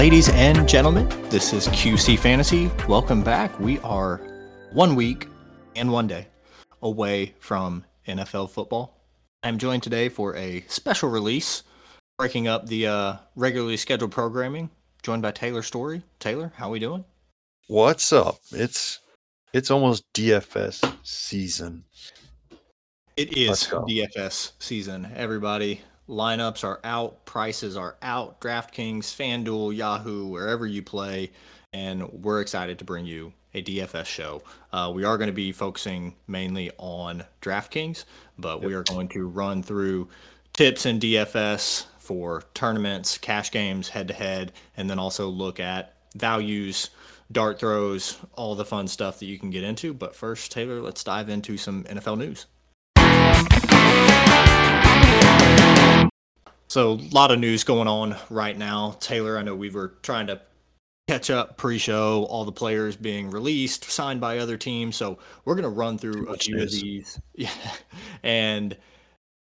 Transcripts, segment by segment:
Ladies and gentlemen, this is QC Fantasy. Welcome back. We are one week and one day away from NFL football. I'm joined today for a special release, breaking up the uh, regularly scheduled programming. Joined by Taylor Story. Taylor, how are we doing? What's up? It's it's almost DFS season. It is DFS season. Everybody, lineups are out, prices are out. DraftKings, FanDuel, Yahoo, wherever you play, and we're excited to bring you a DFS show. Uh, we are going to be focusing mainly on DraftKings, but we are going to run through tips and DFS for tournaments, cash games, head to head, and then also look at values, dart throws, all the fun stuff that you can get into. But first, Taylor, let's dive into some NFL news. So, a lot of news going on right now. Taylor, I know we were trying to catch up pre-show, all the players being released, signed by other teams. So we're going to run through a few of these, yeah, and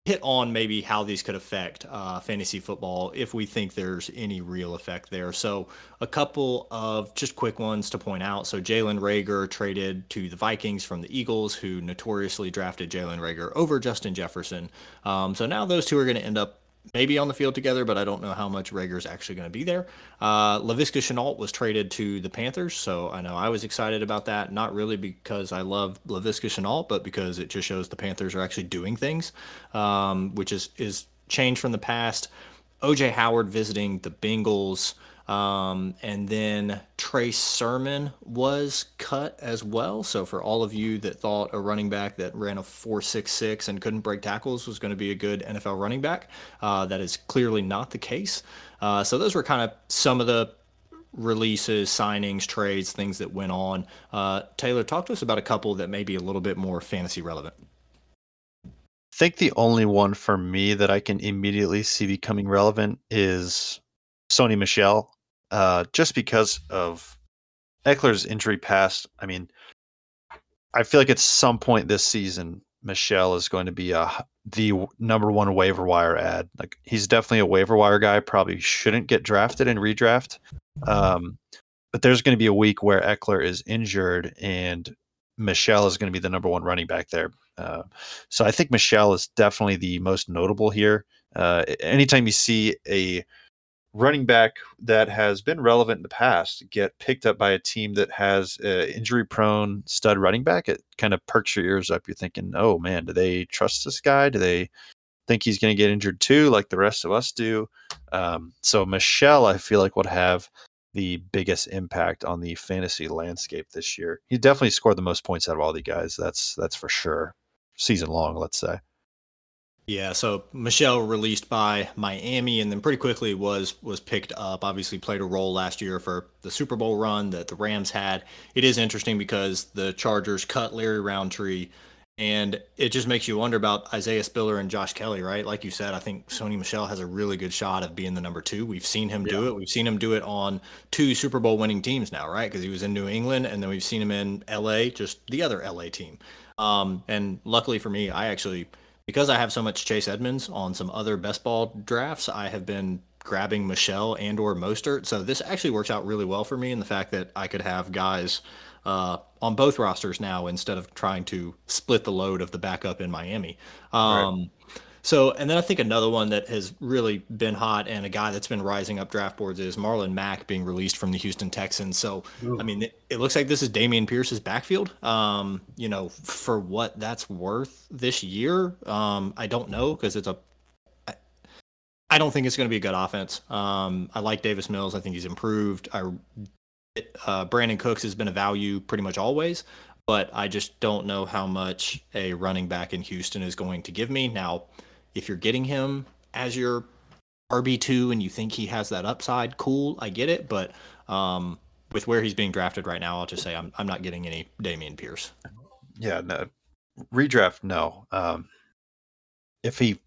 hit on maybe how these could affect uh, fantasy football if we think there's any real effect there. So a couple of just quick ones to point out. So Jalen Reagor traded to the Vikings from the Eagles, who notoriously drafted Jalen Reagor over Justin Jefferson. Um, so now those two are going to end up maybe on the field together, but I don't know how much Reagor is actually going to be there. Uh, Laviska Shenault was traded to the Panthers, so I know I was excited about that. Not really because I love Laviska Shenault, but because it just shows the Panthers are actually doing things, um, which is is change from the past. OJ Howard visiting the Bengals. Um, and then Trey Sermon was cut as well. So for all of you that thought a running back that ran a 4.66 and couldn't break tackles was going to be a good NFL running back, uh, that is clearly not the case. Uh, so those were kind of some of the releases, signings, trades, things that went on. Uh, Taylor, talk to us about a couple that may be a little bit more fantasy relevant. I think the only one for me that I can immediately see becoming relevant is Sony Michel, uh, just because of Ekeler's injury past. I mean, I feel like at some point this season, Michel is going to be a the number one waiver wire ad. Like he's definitely a waiver wire guy. Probably shouldn't get drafted in redraft. Um, but there's going to be a week where Eckler is injured and Michel is going to be the number one running back there. Uh, so I think Michel is definitely the most notable here. Uh, anytime you see a running back that has been relevant in the past get picked up by a team that has an injury prone stud running back, it kind of perks your ears up. You're thinking, oh man, do they trust this guy? Do they think he's going to get injured too, like the rest of us do? Um, so Michel, I feel like would have the biggest impact on the fantasy landscape this year. He definitely scored the most points out of all the guys. That's that's for sure. Season long, let's say. Yeah, so Michel released by Miami and then pretty quickly was was picked up. Obviously played a role last year for the Super Bowl run that the Rams had. It is interesting because the Chargers cut Larry Rountree and it just makes you wonder about Isaiah Spiller and Josh Kelley, right? Like you said, I think Sony Michel has a really good shot of being the number two. We've seen him do it. We've seen him do it on two Super Bowl winning teams now, right? Because he was in New England and then we've seen him in LA, just the other LA team. Um, and luckily for me, I actually – because I have so much Chase Edmonds on some other best ball drafts, I have been grabbing Michel and or Mostert. So this actually works out really well for me in the fact that I could have guys uh, on both rosters now instead of trying to split the load of the backup in Miami. Um, right. So, and then I think another one that has really been hot and a guy that's been rising up draft boards is Marlon Mack being released from the Houston Texans. So, Ooh. I mean, it, it, looks like this is Dameon Pierce's backfield. Um, you know, for what that's worth this year, um, I don't know because it's a. I, I don't think it's going to be a good offense. Um, I like Davis Mills. I think he's improved. I, uh, Brandin Cooks has been a value pretty much always, but I just don't know how much a running back in Houston is going to give me now if you're getting him as your RB2 and you think he has that upside, cool, I get it. But um, with where he's being drafted right now, I'll just say I'm, I'm not getting any Dameon Pierce. Yeah, no. Redraft, no. Um, if he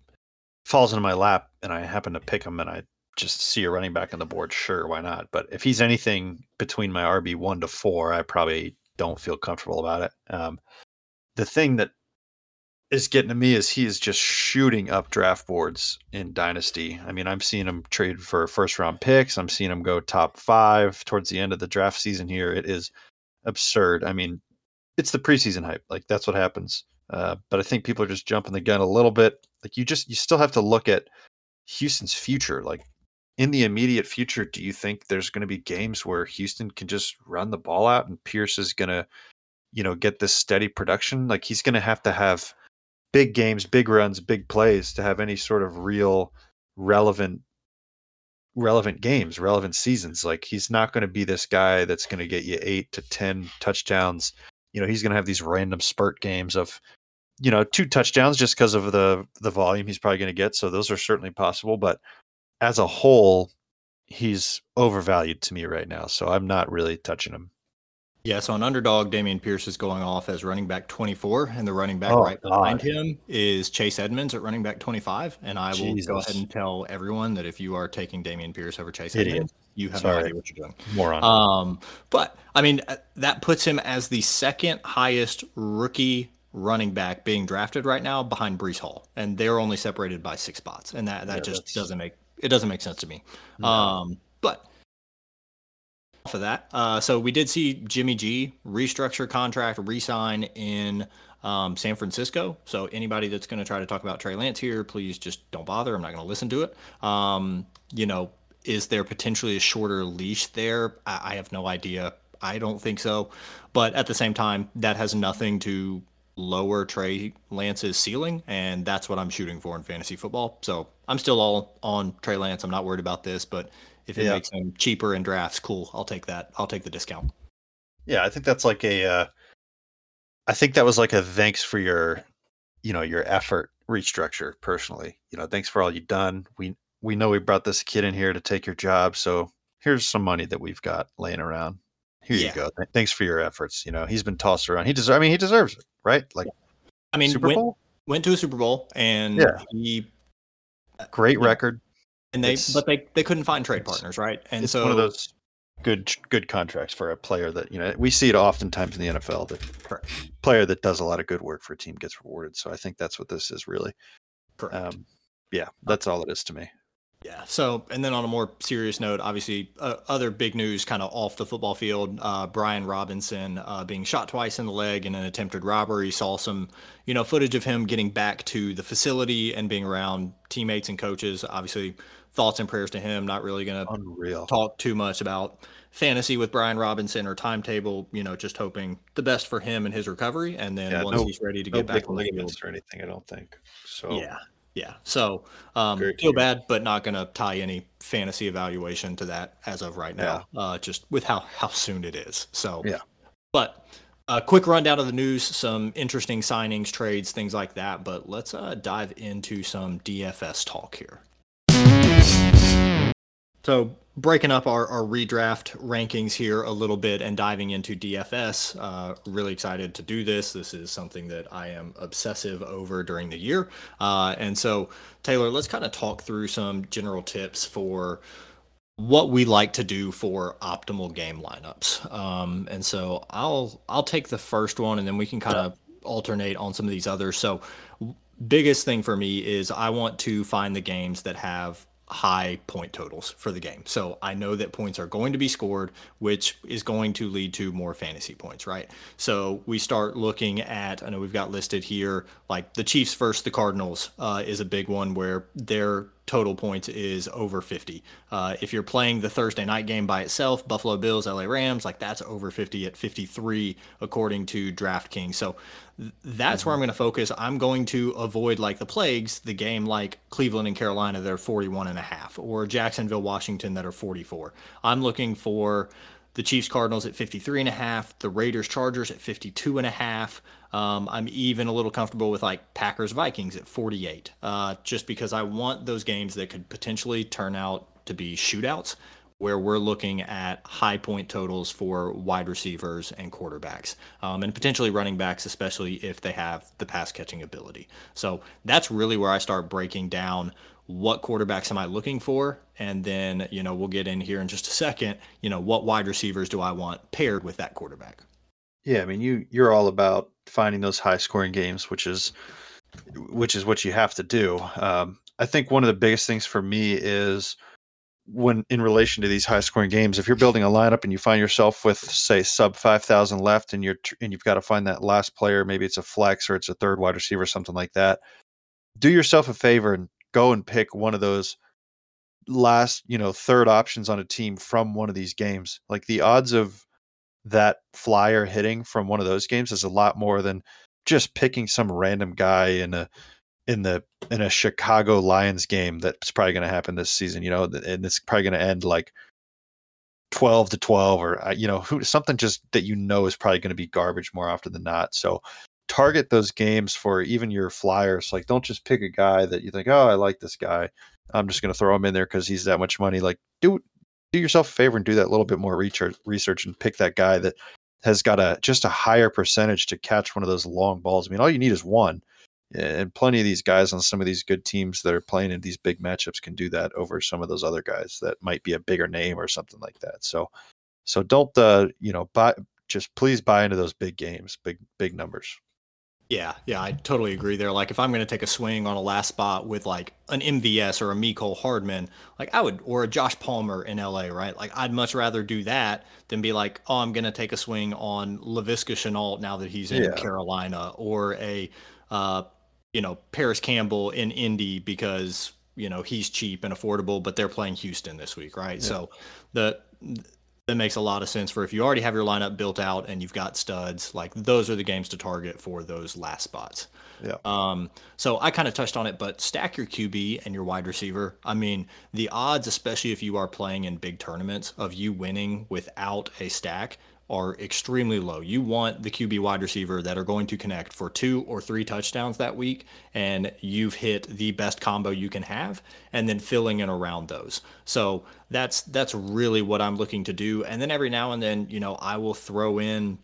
falls into my lap and I happen to pick him and I just see a running back on the board, sure, why not? But if he's anything between my RB one to four, I probably don't feel comfortable about it. Um, the thing that is getting to me is he is just shooting up draft boards in Dynasty. I mean, I'm seeing him trade for first round picks. I'm seeing him go top five towards the end of the draft season here. It is absurd. I mean, it's the preseason hype. Like that's what happens. Uh, but I think people are just jumping the gun a little bit. Like you just you still have to look at Houston's future. Like in the immediate future, do you think there's going to be games where Houston can just run the ball out and Pierce is going to, you know, get this steady production? Like he's going to have to have big games, big runs, big plays to have any sort of real relevant relevant games, relevant seasons. Like he's not going to be this guy that's going to get you 8 to 10 touchdowns. You know, he's going to have these random spurt games of you know, two touchdowns just because of the the volume he's probably going to get, so those are certainly possible, but as a whole, he's overvalued to me right now, so I'm not really touching him. Yeah, so on underdog, Dameon Pierce is going off as running back 24, and the running back oh, right behind God. him is Chase Edmonds at running back 25. And I will Jesus. go ahead and tell everyone that if you are taking Dameon Pierce over Chase Idiot. Edmonds, you have Sorry. no idea what you're doing. Moron. Um, but I mean, uh, that puts him as the second highest rookie running back being drafted right now behind Breece Hall, and they're only separated by six spots, and that that yeah, just doesn't make it doesn't make sense to me. No. Um, but for that, uh, so we did see Jimmy G restructure contract, resign in um, San Francisco. So anybody that's going to try to talk about Trey Lance here, please just don't bother. I'm not going to listen to it. Um, you know, is there potentially a shorter leash there? I, I have no idea. I don't think so. But at the same time, that has nothing to lower Trey Lance's ceiling, and that's what I'm shooting for in fantasy football. So I'm still all on Trey Lance. I'm not worried about this, but if it yeah. makes him cheaper in drafts, cool. I'll take that. I'll take the discount. Yeah, I think that's like a. Uh, I think that was like a thanks for your, you know, your effort restructure. Personally, you know, thanks for all you've done. We we know we brought this kid in here to take your job, so here's some money that we've got laying around. Here yeah. you go. Thanks for your efforts. You know, he's been tossed around. He deserves. I mean, he deserves it, right? Like, I mean, Super went, Bowl went to a Super Bowl and yeah. he great record. And they, it's, but they they couldn't find trade partners, right? And it's so one of those good good contracts for a player that you know we see it oftentimes in the NFL. The player that does a lot of good work for a team gets rewarded. So I think that's what this is really. Correct. Um, yeah, that's all it is to me. Yeah. So, and then on a more serious note, obviously, uh, other big news kind of off the football field uh, Brian Robinson uh, being shot twice in the leg in an attempted robbery. Saw some, you know, footage of him getting back to the facility and being around teammates and coaches. Obviously, thoughts and prayers to him. Not really going to talk too much about fantasy with Brian Robinson or timetable, you know, just hoping the best for him and his recovery. And then yeah, once no, he's ready to no get back on the field. or anything, I don't think. So, yeah. Yeah. So um, feel bad, but not going to tie any fantasy evaluation to that as of right now, yeah. uh, just with how, how soon it is. So, yeah. But a quick rundown of the news, some interesting signings, trades, things like that. But let's uh, dive into some DFS talk here. So breaking up our, our redraft rankings here a little bit and diving into DFS. Uh, really excited to do this. This is something that I am obsessive over during the year. Uh, and so, Taylor, let's kind of talk through some general tips for what we like to do for optimal game lineups. Um, and so I'll I'll take the first one, and then we can kind of alternate on some of these others. So biggest thing for me is I want to find the games that have high point totals for the game. So I know that points are going to be scored, which is going to lead to more fantasy points, right? So we start looking at, I know we've got listed here, like the Chiefs versus the Cardinals uh, is a big one where their total points is over 50. Uh, if you're playing the Thursday night game by itself, Buffalo Bills, LA Rams, like that's over 50 at 53 according to DraftKings. So th- that's mm-hmm. where I'm going to focus. I'm going to avoid like the plagues, the game like Cleveland and Carolina that are 41 and a half, or Jacksonville, Washington that are 44. I'm looking for the Chiefs Cardinals at 53 and a half, the Raiders Chargers at 52 and a half. Um, I'm even a little comfortable with like Packers Vikings at 48, uh, just because I want those games that could potentially turn out to be shootouts where we're looking at high point totals for wide receivers and quarterbacks, um, and potentially running backs, especially if they have the pass catching ability. So that's really where I start breaking down what quarterbacks am I looking for? And then, you know, we'll get in here in just a second, you know, what wide receivers do I want paired with that quarterback? Yeah, I mean, you you're all about finding those high scoring games, which is which is what you have to do. Um, I think one of the biggest things for me is when in relation to these high scoring games, if you're building a lineup and you find yourself with say sub 5,000 left and you're and you've got to find that last player, maybe it's a flex or it's a third wide receiver, something like that. Do yourself a favor and go and pick one of those last, you know, third options on a team from one of these games. Like the odds of that flyer hitting from one of those games is a lot more than just picking some random guy in a in the in a Chicago Lions game that's probably going to happen this season, you know, and it's probably going to end like 12 to 12 or uh, you know, who something just that you know is probably going to be garbage more often than not. So target those games for even your flyers. Like don't just pick a guy that you think, "Oh, I like this guy. I'm just going to throw him in there cuz he's that much money." Like do do yourself a favor and do that little bit more research research and pick that guy that has got a just a higher percentage to catch one of those long balls. I mean, all you need is one and plenty of these guys on some of these good teams that are playing in these big matchups can do that over some of those other guys that might be a bigger name or something like that. So, so don't uh, you know buy just please buy into those big games, big big numbers. Yeah, yeah, I totally agree there. Like if I'm going to take a swing on a last spot with like an MVS or a Mecole Hardman, like I would, or a Josh Palmer in LA, right? Like I'd much rather do that than be like, oh, I'm going to take a swing on Laviska Shenault now that he's in yeah. Carolina, or a uh, you know, Parris Campbell in Indy because, you know, he's cheap and affordable, but they're playing Houston this week, right? Yeah. So the that makes a lot of sense for if you already have your lineup built out and you've got studs, like those are the games to target for those last spots. Yeah. Um, so I kind of touched on it, but stack your QB and your wide receiver. I mean, the odds, especially if you are playing in big tournaments, of you winning without a stack are extremely low. You want the QB wide receiver that are going to connect for two or three touchdowns that week, and you've hit the best combo you can have, and then filling in around those. So that's that's really what I'm looking to do. And then every now and then, you know, I will throw in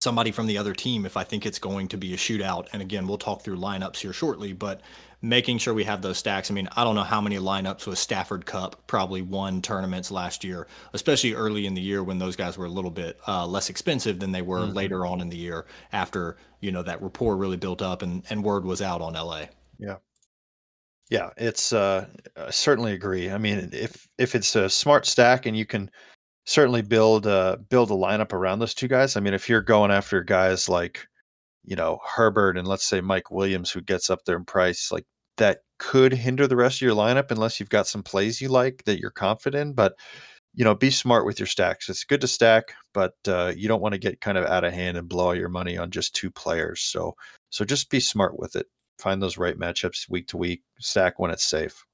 somebody from the other team if I think it's going to be a shootout. And again, we'll talk through lineups here shortly, but making sure we have those stacks. I mean, I don't know how many lineups with Stafford Kupp probably won tournaments last year, especially early in the year when those guys were a little bit uh, less expensive than they were mm-hmm. later on in the year after you know that rapport really built up and and word was out on LA. Yeah. Yeah, it's uh, I certainly agree. I mean, if if it's a smart stack and you can certainly build uh build a lineup around those two guys. I mean, if you're going after guys like you know, Herbert and let's say Mike Williams, who gets up there in price, like that could hinder the rest of your lineup unless you've got some plays you like that you're confident in. But you know, be smart with your stacks. It's good to stack, but uh, you don't want to get kind of out of hand and blow all your money on just two players. So, so just be smart with it. Find those right matchups week to week. Stack when it's safe.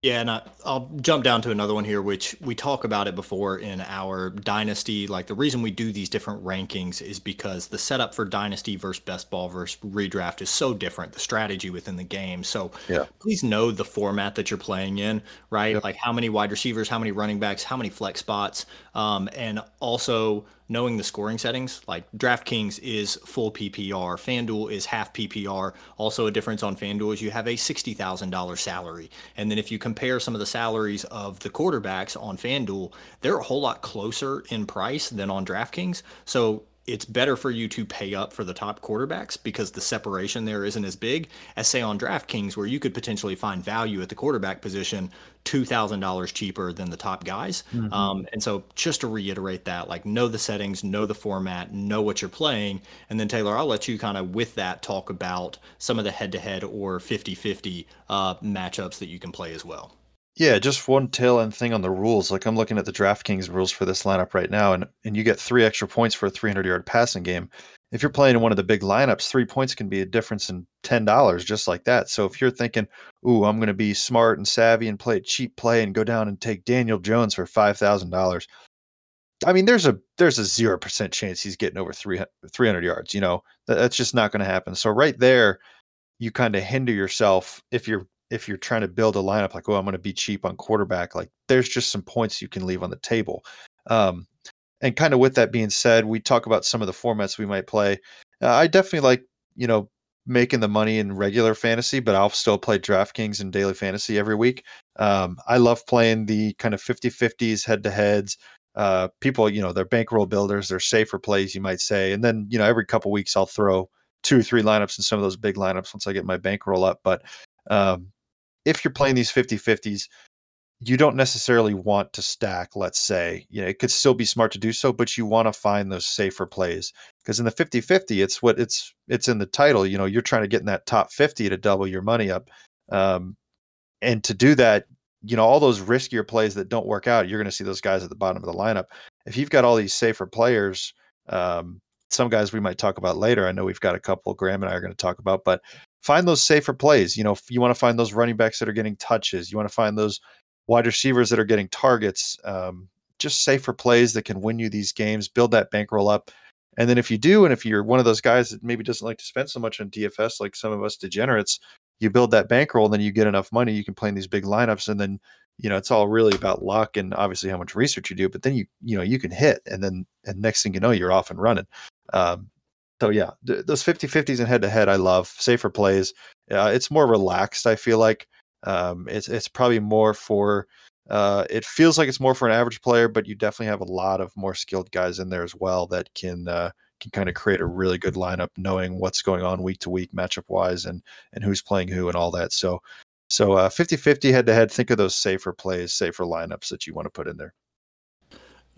Yeah, and I, will jump down to another one here, which we talk about it before in our dynasty. Like the reason we do these different rankings is because the setup for dynasty versus best ball versus redraft is so different. The strategy within the game. So yeah. please know the format that you're playing in, right? Yep. Like how many wide receivers, how many running backs, how many flex spots, um, and also knowing the scoring settings, like DraftKings is full PPR, FanDuel is half PPR. Also, a difference on FanDuel is you have a $60,000 salary. And then if you compare some of the salaries of the quarterbacks on FanDuel, they're a whole lot closer in price than on DraftKings. So it's better for you to pay up for the top quarterbacks because the separation there isn't as big as say on DraftKings where you could potentially find value at the quarterback position two thousand dollars cheaper than the top guys. Mm-hmm. Um, and so just to reiterate that, like know the settings, know the format, know what you're playing, and then Taylor, I'll let you kind of with that talk about some of the head-to-head or 50-50 uh, matchups that you can play as well. Yeah, just one tail end thing on the rules. Like I'm looking at the DraftKings rules for this lineup right now, and and you get three extra points for a 300 yard passing game. If you're playing in one of the big lineups, three points can be a difference in ten dollars, just like that. So if you're thinking, "Ooh, I'm going to be smart and savvy and play a cheap play and go down and take Daniel Jones for five thousand dollars," I mean, there's a there's a zero percent chance he's getting over 300, 300 yards. You know, that, that's just not going to happen. So right there, you kind of hinder yourself if you're if you're trying to build a lineup like, oh, I'm going to be cheap on quarterback, like there's just some points you can leave on the table. Um, and kind of with that being said, we talk about some of the formats we might play. Uh, I definitely like, you know, making the money in regular fantasy, but I'll still play DraftKings and daily fantasy every week. Um, I love playing the kind of 50 50s head to heads. Uh, people, you know, they're bankroll builders, they're safer plays, you might say. And then, you know, every couple weeks I'll throw two or three lineups in some of those big lineups once I get my bankroll up. But um, if you're playing these 50 50s, you don't necessarily want to stack, let's say. You know, it could still be smart to do so, but you want to find those safer plays. Because in the 50-50, it's what it's it's in the title. You know, you're trying to get in that top 50 to double your money up. Um, and to do that, you know, all those riskier plays that don't work out, you're going to see those guys at the bottom of the lineup. If you've got all these safer players, um, some guys we might talk about later. I know we've got a couple Graham and I are going to talk about, but find those safer plays. You know, you want to find those running backs that are getting touches. You want to find those wide receivers that are getting targets, um, just safer plays that can win you these games, build that bankroll up. And then if you do, and if you're one of those guys that maybe doesn't like to spend so much on DFS, like some of us degenerates, you build that bankroll, and then you get enough money, you can play in these big lineups, and then you know it's all really about luck and obviously how much research you do. But then you you know you can hit, and then and next thing you know you're off and running. Um, so yeah, th- those 50-50s and head to head, I love safer plays. Uh, it's more relaxed. I feel like um, it's it's probably more for uh, it feels like it's more for an average player, but you definitely have a lot of more skilled guys in there as well that can uh, can kind of create a really good lineup, knowing what's going on week to week, matchup wise, and and who's playing who and all that. So so uh, 50-50 head to head. Think of those safer plays, safer lineups that you want to put in there.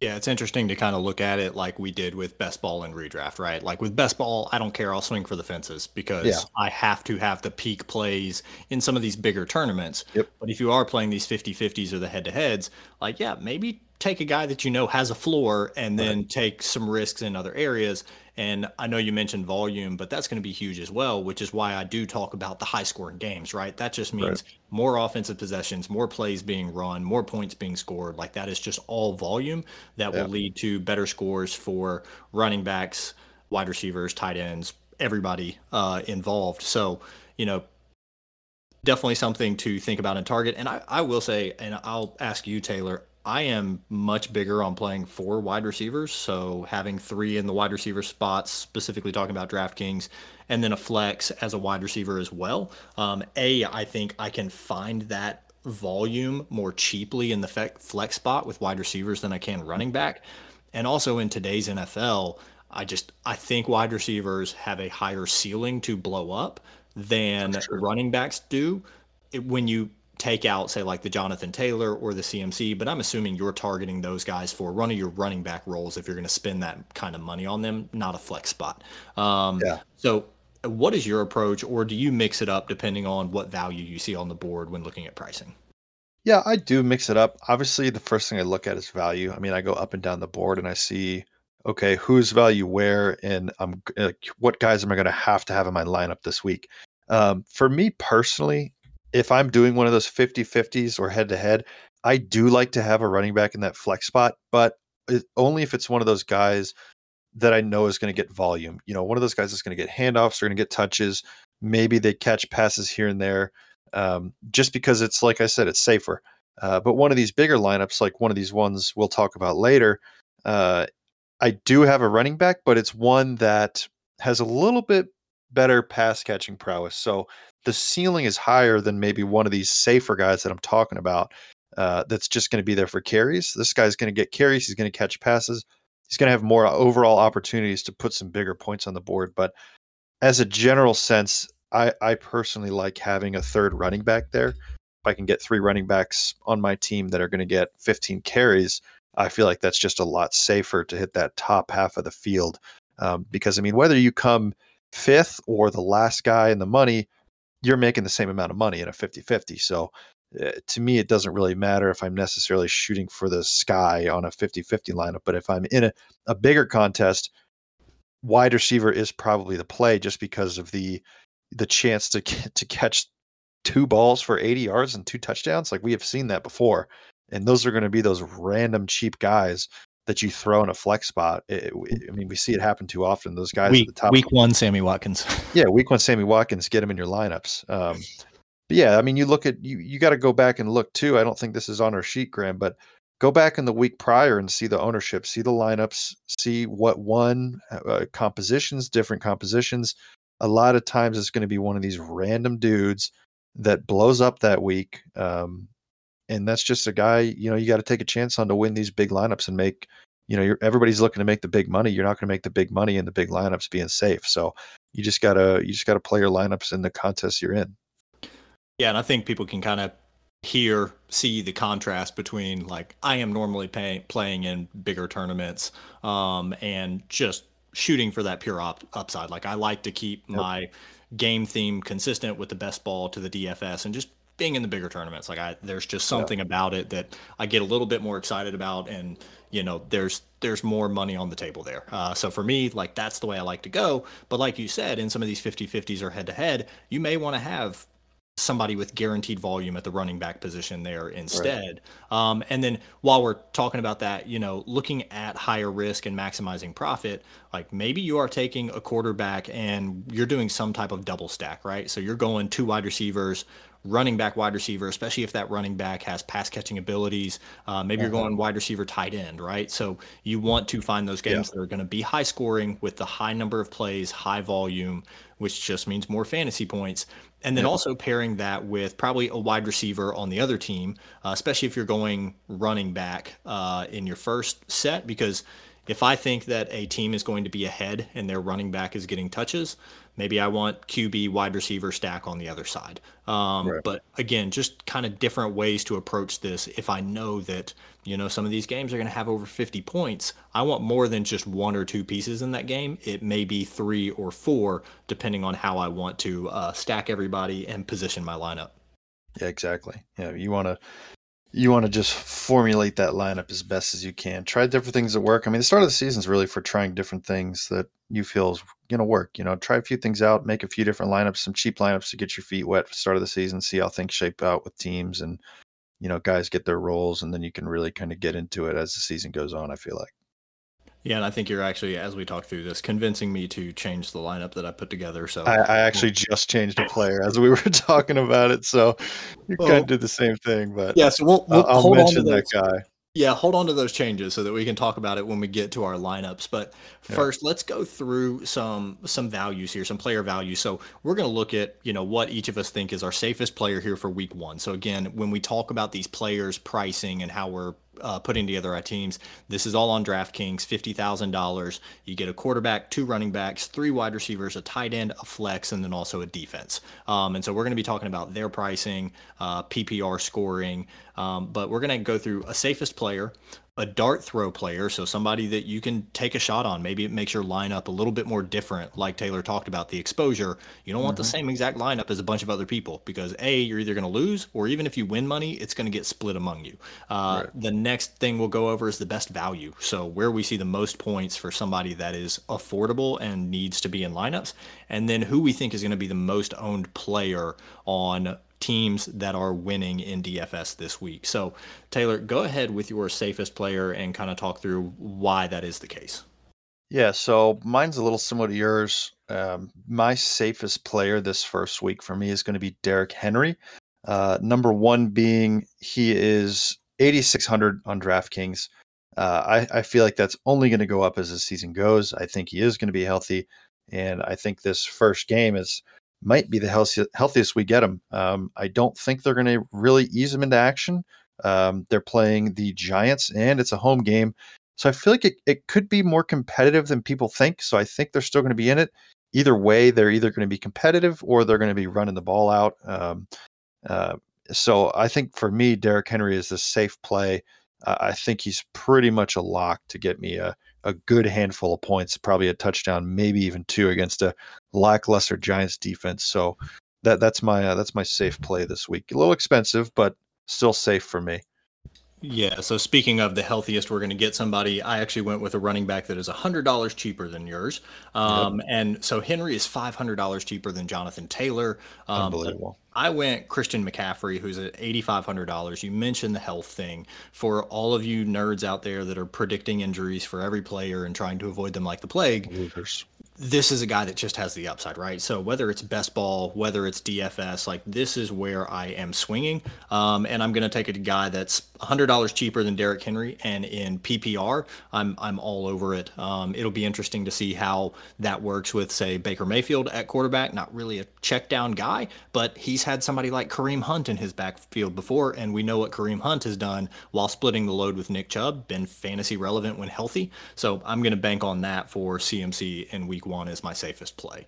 Yeah, it's interesting to kind of look at it like we did with best ball and redraft, right? Like with best ball, I don't care. I'll swing for the fences because yeah. I have to have the peak plays in some of these bigger tournaments. Yep. But if you are playing these 50 50s or the head to heads, like, yeah, maybe take a guy that you know has a floor and then right. take some risks in other areas. And I know you mentioned volume, but that's going to be huge as well, which is why I do talk about the high scoring games, right? That just means right. more offensive possessions, more plays being run, more points being scored. Like that is just all volume that yeah. will lead to better scores for running backs, wide receivers, tight ends, everybody uh, involved. So, you know, definitely something to think about in target. And I, I will say, and I'll ask you, Taylor, I am much bigger on playing four wide receivers. So having three in the wide receiver spots, specifically talking about DraftKings, and then a flex as a wide receiver as well. Um, a, I think I can find that volume more cheaply in the flex spot with wide receivers than I can running back. And also in today's NFL, I just I think wide receivers have a higher ceiling to blow up than running backs do. It, when you take out, say, like the Jonathan Taylor or the CMC, but I'm assuming you're targeting those guys for one of your running back roles if you're going to spend that kind of money on them, not a flex spot. Um, yeah. So, what is your approach, or do you mix it up depending on what value you see on the board when looking at pricing? Yeah, I do mix it up. Obviously, the first thing I look at is value. I mean, I go up and down the board and I see, okay, who's value where, and I'm uh, what guys am I going to have to have in my lineup this week. Um, for me personally, if I'm doing one of those 50 50s or head to head, I do like to have a running back in that flex spot, but it, only if it's one of those guys that I know is going to get volume. You know, one of those guys is going to get handoffs, are going to get touches. Maybe they catch passes here and there, um, just because it's like I said, it's safer. Uh, but one of these bigger lineups, like one of these ones we'll talk about later, uh, I do have a running back, but it's one that has a little bit better pass catching prowess. So the ceiling is higher than maybe one of these safer guys that I'm talking about. Uh, that's just going to be there for carries. This guy's going to get carries. He's going to catch passes. He's going to have more overall opportunities to put some bigger points on the board. But as a general sense, I, I personally like having a third running back there. If I can get three running backs on my team that are going to get 15 carries, I feel like that's just a lot safer to hit that top half of the field. Um, because I mean, whether you come fifth or the last guy in the money, you're making the same amount of money in a 50 50. So uh, to me, it doesn't really matter if I'm necessarily shooting for the sky on a 50 50 lineup. But if I'm in a, a bigger contest, wide receiver is probably the play just because of the the chance to to catch two balls for 80 yards and two touchdowns like we have seen that before and those are going to be those random cheap guys that you throw in a flex spot. It, I mean, we see it happen too often. Those guys week, at the top. Week one, Sammy Watkins. yeah, week one, Sammy Watkins. Get him in your lineups. Um, but yeah, I mean, you look at you. You got to go back and look too. I don't think this is on our sheet, Graham, but go back in the week prior and see the ownership, see the lineups, see what one uh, compositions, different compositions. A lot of times, it's going to be one of these random dudes that blows up that week. Um, and that's just a guy you know you got to take a chance on to win these big lineups and make you know everybody's looking to make the big money you're not going to make the big money in the big lineups being safe so you just gotta you just gotta play your lineups in the contest you're in. Yeah, and I think people can kind of hear see the contrast between like I am normally pay, playing in bigger tournaments um, and just shooting for that pure op- upside. Like I like to keep yep. my game theme consistent with the best ball to the DFS and just being in the bigger tournaments. Like I, there's just something yeah. about it that I get a little bit more excited about, and you know, there's there's more money on the table there. Uh, so for me, like that's the way I like to go. But like you said, in some of these 50-50s or head to head, you may want to have somebody with guaranteed volume at the running back position there instead. Right. Um, and then while we're talking about that, you know, looking at higher risk and maximizing profit, like maybe you are taking a quarterback and you're doing some type of double stack, right? So you're going two wide receivers, running back, wide receiver, especially if that running back has pass catching abilities. Uh, maybe uh-huh. you're going wide receiver, tight end, right? So you want to find those games yeah. that are going to be high scoring with the high number of plays, high volume, which just means more fantasy points. And then also pairing that with probably a wide receiver on the other team, uh, especially if you're going running back uh, in your first set, because if I think that a team is going to be ahead and their running back is getting touches, maybe I want QB wide receiver stack on the other side. Um, right. But again, just kind of different ways to approach this. If I know that you know some of these games are going to have over 50 points, I want more than just one or two pieces in that game. It may be three or four, depending on how I want to uh, stack everybody and position my lineup. Yeah, exactly. Yeah, you want to you want to just formulate that lineup as best as you can. Try different things that work. I mean, the start of the season is really for trying different things that you feel is going to work. You know, try a few things out, make a few different lineups, some cheap lineups to get your feet wet start of the season, see how things shape out with teams and, you know, guys get their roles. And then you can really kind of get into it as the season goes on, I feel like. Yeah, and I think you're actually, as we talk through this, convincing me to change the lineup that I put together. So I, I actually just changed a player as we were talking about it. So you well, kind of did the same thing, but yeah. So we'll, we'll I'll mention that guy. Yeah, hold on to those changes so that we can talk about it when we get to our lineups. But first, yeah. let's go through some some values here, some player values. So we're going to look at you know what each of us think is our safest player here for week one. So again, when we talk about these players pricing and how we're uh, putting together our teams. This is all on DraftKings, $50,000. You get a quarterback, two running backs, three wide receivers, a tight end, a flex, and then also a defense. Um, and so we're going to be talking about their pricing, uh, PPR scoring, um, but we're going to go through a safest player, a dart throw player, so somebody that you can take a shot on. Maybe it makes your lineup a little bit more different, like Taylor talked about the exposure. You don't want mm-hmm. the same exact lineup as a bunch of other people because A, you're either going to lose, or even if you win money, it's going to get split among you. Uh, right. The next thing we'll go over is the best value. So, where we see the most points for somebody that is affordable and needs to be in lineups, and then who we think is going to be the most owned player on teams that are winning in DFS this week. So, Taylor, go ahead with your safest player and kind of talk through why that is the case. Yeah, so mine's a little similar to yours. Um, my safest player this first week for me is going to be Derrick Henry. Uh, number one being he is 8,600 on DraftKings. Uh, I, I feel like that's only going to go up as the season goes. I think he is going to be healthy. And I think this first game is might be the healthiest, we get them. Um, I don't think they're going to really ease them into action. Um, they're playing the Giants, and it's a home game. So I feel like it, it could be more competitive than people think. So I think they're still going to be in it. Either way, they're either going to be competitive or they're going to be running the ball out. Um, uh, so I think for me, Derrick Henry is the safe play. Uh, I think he's pretty much a lock to get me a, a good handful of points, probably a touchdown, maybe even two against a lackluster Giants defense. So that that's my uh, that's my safe play this week. A little expensive, but still safe for me. Yeah. So speaking of the healthiest, we're going to get somebody. I actually went with a running back that is hundred dollars cheaper than yours, um, yep. and so Henry is five hundred dollars cheaper than Jonathan Taylor. Um, Unbelievable. I went Christian McCaffrey, who's at eighty five hundred dollars. You mentioned the health thing for all of you nerds out there that are predicting injuries for every player and trying to avoid them like the plague. Losers this is a guy that just has the upside, right? So whether it's best ball, whether it's DFS, like this is where I am swinging. Um, and I'm going to take a guy that's $100 cheaper than Derrick Henry. And in PPR, I'm, I'm all over it. Um, it'll be interesting to see how that works with, say, Baker Mayfield at quarterback. Not really a check down guy, but he's had somebody like Kareem Hunt in his backfield before. And we know what Kareem Hunt has done while splitting the load with Nick Chubb, been fantasy relevant when healthy. So I'm going to bank on that for CMC in week one is my safest play.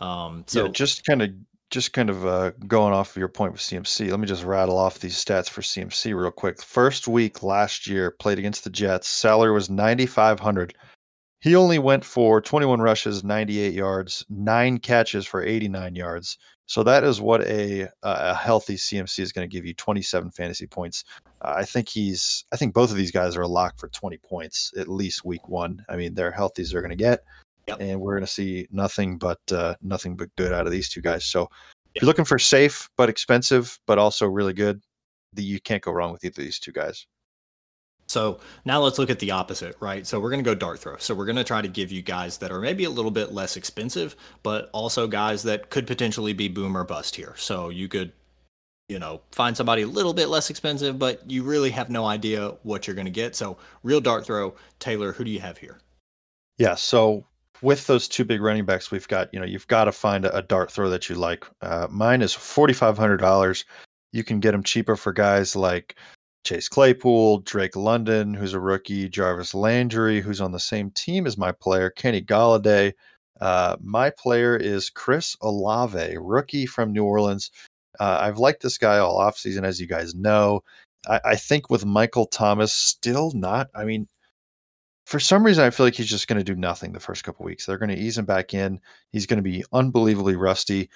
Um, so yeah, just kind of just kind of uh, going off of your point with CMC, let me just rattle off these stats for CMC real quick. First week last year, played against the Jets. Salary was 9,500. He only went for 21 rushes, 98 yards, nine catches for 89 yards. So that is what a a healthy CMC is going to give you 27 fantasy points. Uh, I think he's I think both of these guys are a lock for 20 points at least week 1. I mean, they're healthy as they're going to get. Yep. And we're going to see nothing but uh, nothing but good out of these two guys. So if you're looking for safe but expensive but also really good, the, you can't go wrong with either of these two guys. So now let's look at the opposite, right? So we're going to go dart throw. So we're going to try to give you guys that are maybe a little bit less expensive, but also guys that could potentially be boom or bust here. So you could, you know, find somebody a little bit less expensive, but you really have no idea what you're going to get. So real dart throw, Taylor, who do you have here? Yeah. So with those two big running backs, we've got, you know, you've got to find a, a dart throw that you like. Uh, mine is $4,500. You can get them cheaper for guys like Chase Claypool, Drake London, who's a rookie, Jarvis Landry, who's on the same team as my player, Kenny Golladay. Uh, my player is Chris Olave, rookie from New Orleans. Uh, I've liked this guy all offseason, as you guys know. I, I think with Michael Thomas still not, I mean, for some reason, I feel like he's just going to do nothing the first couple weeks. They're going to ease him back in. He's going to be unbelievably rusty.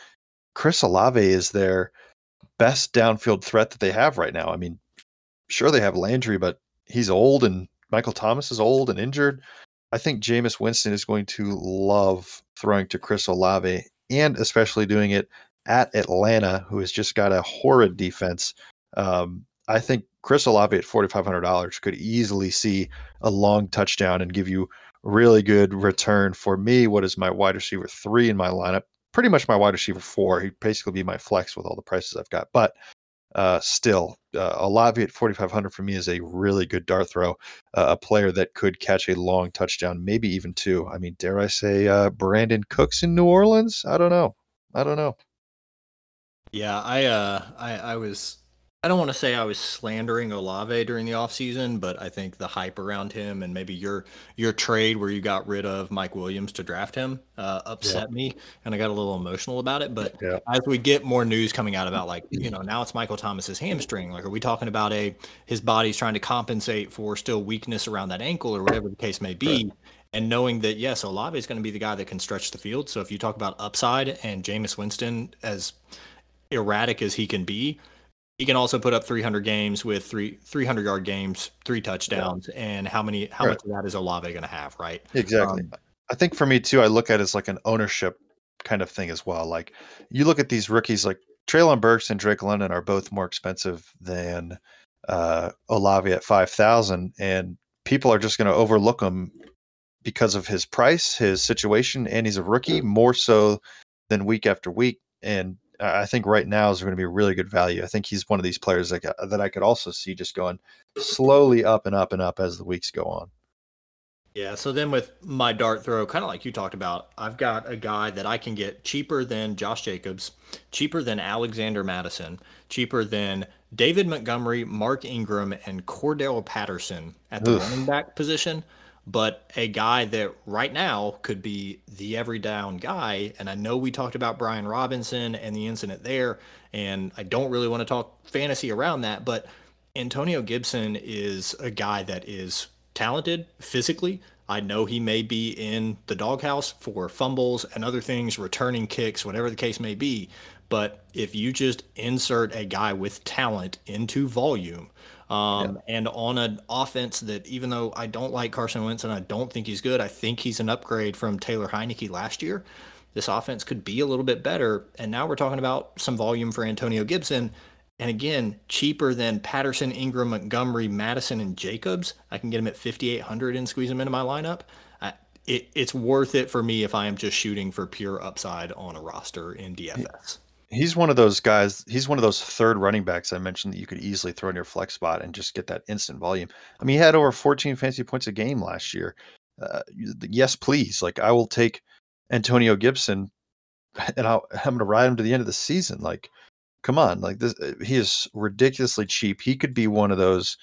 Chris Olave is their best downfield threat that they have right now. I mean, sure they have Landry, but he's old and Michael Thomas is old and injured. I think Jameis Winston is going to love throwing to Chris Olave and especially doing it at Atlanta, who has just got a horrid defense. Um, I think Chris Olave at forty five hundred dollars could easily see a long touchdown and give you really good return for me. What is my wide receiver three in my lineup? Pretty much my wide receiver four. He'd basically be my flex with all the prices I've got. But uh, still, uh, Olave at 4,500 for me is a really good dart throw, uh, a player that could catch a long touchdown, maybe even two. I mean, dare I say, uh, Brandin Cooks in New Orleans? I don't know. I don't know. Yeah, I uh, I, I was I don't want to say I was slandering Olave during the offseason, but I think the hype around him and maybe your your trade where you got rid of Mike Williams to draft him uh, upset yeah. me, and I got a little emotional about it. But yeah. as we get more news coming out about like you know now it's Michael Thomas's hamstring, like are we talking about a his body's trying to compensate for still weakness around that ankle or whatever the case may be? Right. And knowing that yes, Olave is going to be the guy that can stretch the field. So if you talk about upside and Jameis Winston as erratic as he can be he can also put up 300 games with three 300 yard games, three touchdowns, yeah. and how many how right. much of that is Olave going to have, right? Exactly. Um, I think for me too, I look at it as like an ownership kind of thing as well. Like you look at these rookies, like Treylon Burks and Drake London are both more expensive than uh, Olave at five thousand, and people are just going to overlook him because of his price, his situation, and he's a rookie more so than week after week. And I think right now is going to be a really good value. I think he's one of these players that, that I could also see just going slowly up and up and up as the weeks go on. Yeah. So then with my dart throw, kind of like you talked about, I've got a guy that I can get cheaper than Josh Jacobs, cheaper than Alexander Mattison, cheaper than David Montgomery, Mark Ingram, and Cordarrelle Patterson at the Oof. running back position but a guy that right now could be the every down guy. And I know we talked about Brian Robinson and the incident there, and I don't really want to talk fantasy around that, but Antonio Gibson is a guy that is talented physically. I know he may be in the doghouse for fumbles and other things, returning kicks, whatever the case may be. But if you just insert a guy with talent into volume, um. And on an offense that, even though I don't like Carson Wentz and I don't think he's good, I think he's an upgrade from Taylor Heinicke last year. This offense could be a little bit better. And now we're talking about some volume for Antonio Gibson. And again, cheaper than Patterson, Ingram, Montgomery, Mattison, and Jacobs. I can get him at 5,800 and squeeze him into my lineup. I, it, it's worth it for me if I am just shooting for pure upside on a roster in DFS he's one of those guys. He's one of those third running backs I mentioned that you could easily throw in your flex spot and just get that instant volume. I mean, he had over 14 fantasy points a game last year. Uh, yes, please. Like I will take Antonio Gibson, and I'll, I'm going to ride him to the end of the season. Like, come on, like this. Uh, he is ridiculously cheap. He could be one of those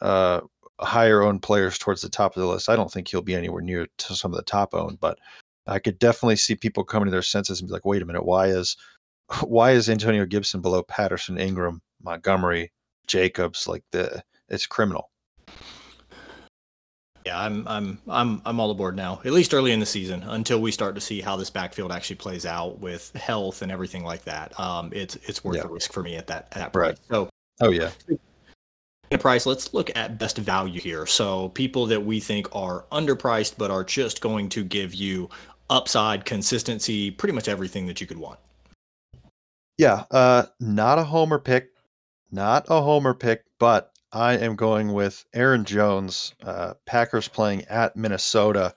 uh, higher owned players towards the top of the list. I don't think he'll be anywhere near to some of the top owned, but I could definitely see people coming to their senses and be like, wait a minute, why is why is Antonio Gibson below Patterson, Ingram, Montgomery, Jacobs? Like the it's criminal. Yeah, I'm I'm I'm I'm all aboard now. At least early in the season, until we start to see how this backfield actually plays out with health and everything like that. Um, it's it's worth yeah. the risk for me at that at that price. Right. So, oh yeah. Price. Let's look at best value here. So people that we think are underpriced but are just going to give you upside, consistency, pretty much everything that you could want. Yeah, uh, not a homer pick, not a homer pick, but I am going with Aaron Jones. Uh, Packers playing at Minnesota.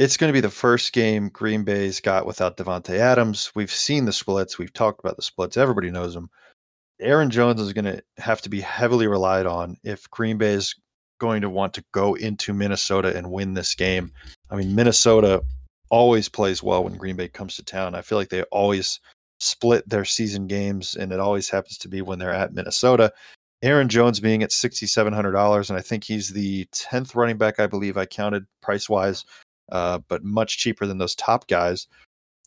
It's going to be the first game Green Bay's got without Davante Adams. We've seen the splits. We've talked about the splits. Everybody knows them. Aaron Jones is going to have to be heavily relied on if Green Bay is going to want to go into Minnesota and win this game. I mean, Minnesota always plays well when Green Bay comes to town. I feel like they always split their season games, and it always happens to be when they're at Minnesota. Aaron Jones being at $6,700, and I think he's the 10th running back, I believe I counted price wise, uh, but much cheaper than those top guys.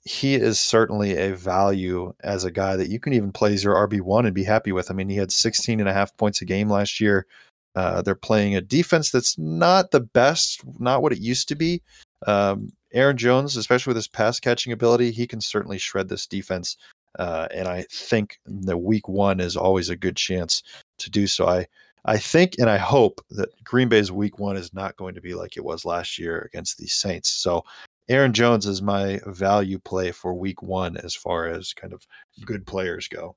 He is certainly a value as a guy that you can even play as your RB1 and be happy with. I mean, he had 16 and a half points a game last year. Uh, they're playing a defense that's not the best, not what it used to be. Um, Aaron Jones, especially with his pass catching ability, he can certainly shred this defense. Uh, and I think the week one is always a good chance to do so. I I think and I hope that Green Bay's week one is not going to be like it was last year against the Saints. So Aaron Jones is my value play for week one as far as kind of good players go.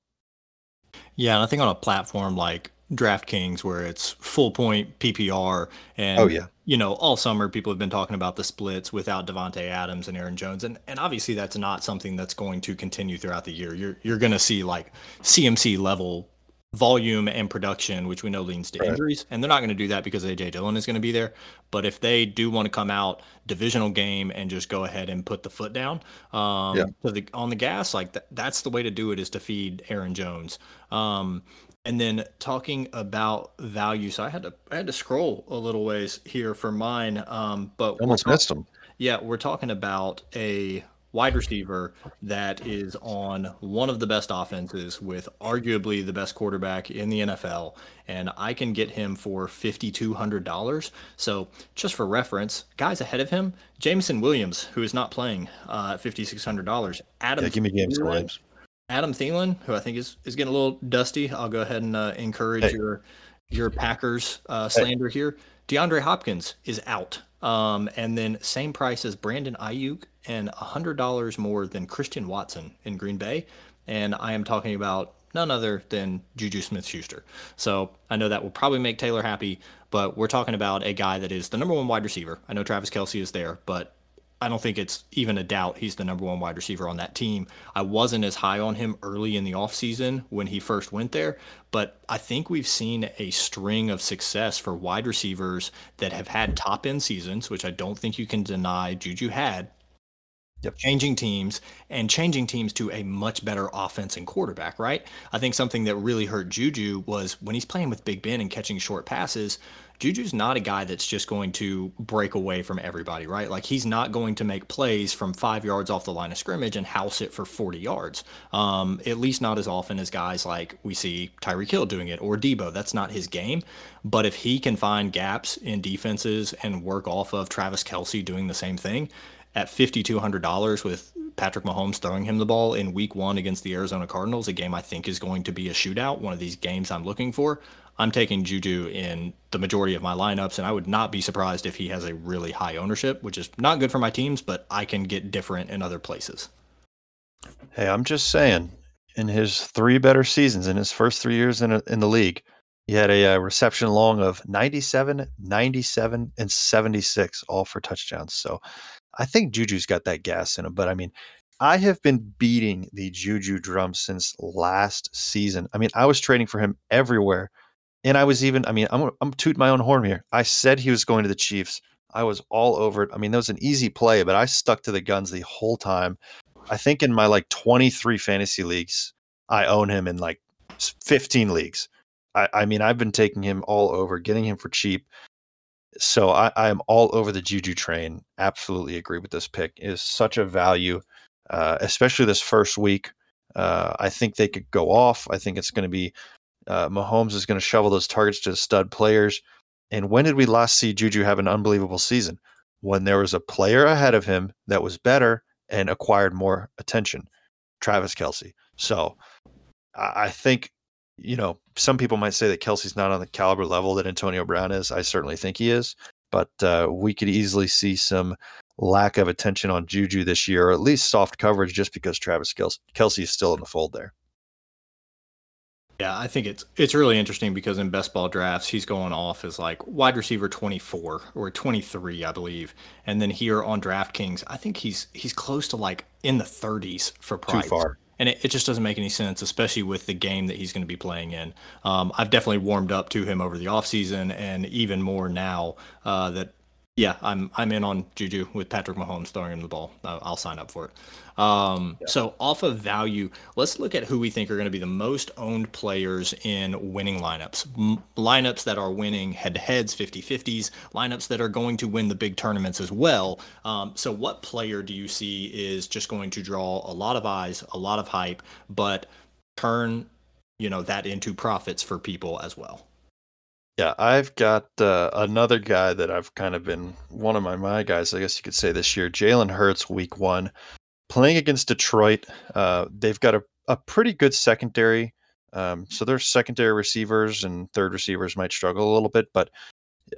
Yeah, and I think on a platform like DraftKings where it's full point PPR and oh yeah. you know all summer people have been talking about the splits without Davante Adams and Aaron Jones. And and obviously that's not something that's going to continue throughout the year. You're you're going to see like CMC level volume and production which we know leads to right. injuries. And they're not going to do that because AJ Dillon is going to be there. But if they do want to come out divisional game and just go ahead and put the foot down um yeah. the, on the gas like th- that's the way to do it is to feed Aaron Jones. Um and then talking about value, so I had to I had to scroll a little ways here for mine. Um, but almost talk- missed them. Yeah, we're talking about a wide receiver that is on one of the best offenses with arguably the best quarterback in the NFL, and I can get him for fifty two hundred dollars. So just for reference, guys ahead of him, Jameson Williams, who is not playing uh, fifty six hundred dollars. Adam, yeah, give me James Williams. Adam Thielen, who I think is, is getting a little dusty. I'll go ahead and uh, encourage hey. your your Packers uh, slander hey. here. DeAndre Hopkins is out. Um, and then same price as Brandon Aiyuk and $100 more than Christian Watson in Green Bay. And I am talking about none other than Juju Smith Schuster. So I know that will probably make Taylor happy, but we're talking about a guy that is the number one wide receiver. I know Travis Kelce is there, but I don't think it's even a doubt he's the number one wide receiver on that team. I wasn't as high on him early in the offseason when he first went there, but I think we've seen a string of success for wide receivers that have had top end seasons, which I don't think you can deny Juju had. Yep. Changing teams and changing teams to a much better offense and quarterback, right? I think something that really hurt Juju was when he's playing with Big Ben and catching short passes Juju's not a guy that's just going to break away from everybody, right? Like he's not going to make plays from five yards off the line of scrimmage and house it for 40 yards. Um, at least not as often as guys like we see Tyreek Hill doing it or Deebo. That's not his game. But if he can find gaps in defenses and work off of Travis Kelce doing the same thing at $5,200 with Patrick Mahomes throwing him the ball in week one against the Arizona Cardinals, a game I think is going to be a shootout, one of these games I'm looking for. I'm taking Juju in the majority of my lineups, and I would not be surprised if he has a really high ownership, which is not good for my teams, but I can get different in other places. Hey, I'm just saying, in his three better seasons, in his first three years in, a, in the league, he had a, a, uh, reception long of 97, 97, and 76, all for touchdowns. So I think Juju's got that gas in him. But I mean, I have been beating the Juju drum since last season. I mean, I was trading for him everywhere and I was even, I mean, I'm, I'm tooting my own horn here. I said he was going to the Chiefs. I was all over it. I mean, that was an easy play, but I stuck to the guns the whole time. I think in my like 23 fantasy leagues, I own him in like 15 leagues. I, I mean, I've been taking him all over, getting him for cheap. So I, I am all over the Juju train. Absolutely agree with this pick. It is such a value, uh, especially this first week. Uh, I think they could go off. I think it's going to be uh, Mahomes is going to shovel those targets to stud players. And when did we last see Juju have an unbelievable season? When there was a player ahead of him that was better and acquired more attention, Travis Kelce. So I think, you know, some people might say that Kelce's not on the caliber level that Antonio Brown is. I certainly think he is, but uh, we could easily see some lack of attention on Juju this year, or at least soft coverage, just because Travis Kelce is still in the fold there. Yeah, I think it's it's really interesting because in best ball drafts he's going off as like wide receiver 24 or 23, I believe. And then here on DraftKings, I think he's he's close to like in the 30s for price. Too far. And it, it just doesn't make any sense, especially with the game that he's going to be playing in. Um, I've definitely warmed up to him over the offseason and even more now uh, that yeah, I'm I'm in on Juju with Patrick Mahomes throwing him the ball. I'll, I'll sign up for it. Um, yeah. So off of value, let's look at who we think are going to be the most owned players in winning lineups. M- lineups that are winning head-to-heads, 50-50s, lineups that are going to win the big tournaments as well. Um, so what player do you see is just going to draw a lot of eyes, a lot of hype, but turn you know that into profits for people as well? Yeah, I've got uh, another guy that I've kind of been one of my my guys, I guess you could say this year. Jalen Hurts, Week One, playing against Detroit. Uh, they've got a, a pretty good secondary. Um, so their secondary receivers and third receivers might struggle a little bit, but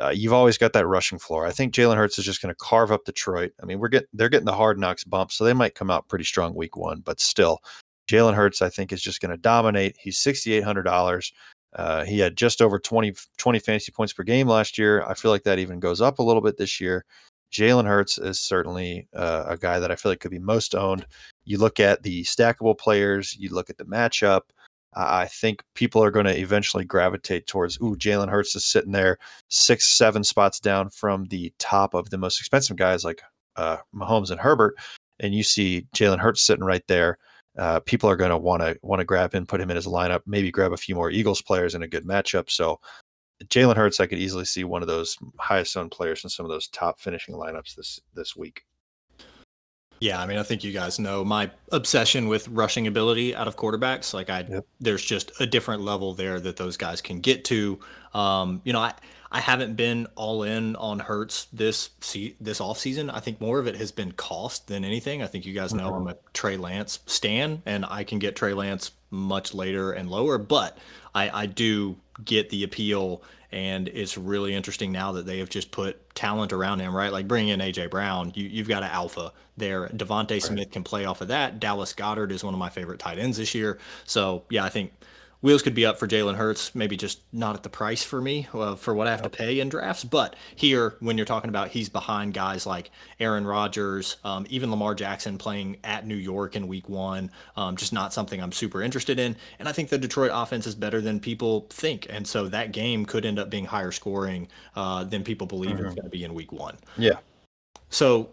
uh, you've always got that rushing floor. I think Jalen Hurts is just going to carve up Detroit. I mean, we're getting they're getting the hard knocks bump, so they might come out pretty strong week one, but still, Jalen Hurts I think is just going to dominate. He's sixty eight hundred dollars. Uh, he had just over 20, 20 fantasy points per game last year. I feel like that even goes up a little bit this year. Jalen Hurts is certainly uh, a guy that I feel like could be most owned. You look at the stackable players, you look at the matchup. I think people are going to eventually gravitate towards, ooh, Jalen Hurts is sitting there six, seven spots down from the top of the most expensive guys like uh, Mahomes and Herbert. And you see Jalen Hurts sitting right there uh, people are going to want to want to grab him, put him in his lineup, maybe grab a few more Eagles players in a good matchup. So Jalen Hurts, I could easily see one of those highest owned players in some of those top finishing lineups this this week. Yeah, I mean, I think you guys know my obsession with rushing ability out of quarterbacks. Like, I yep. there's just a different level there that those guys can get to. Um, you know, I I haven't been all in on Hurts this see this off season. I think more of it has been cost than anything. I think you guys know mm-hmm. I'm a Trey Lance stan, and I can get Trey Lance much later and lower, but I, I do get the appeal, and it's really interesting now that they have just put talent around him, right? Like bringing in AJ Brown, you, you've got an alpha there. DeVonta right. Smith can play off of that. Dallas Goedert is one of my favorite tight ends this year. So yeah, I think wheels could be up for Jalen Hurts, maybe just not at the price for me uh, for what I have yep. to pay in drafts. But here, when you're talking about he's behind guys like Aaron Rodgers, um, even Lamar Jackson playing at New York in week one, um, just not something I'm super interested in. And I think the Detroit offense is better than people think. And so that game could end up being higher scoring uh, than people believe mm-hmm. it's going to be in week one. Yeah. So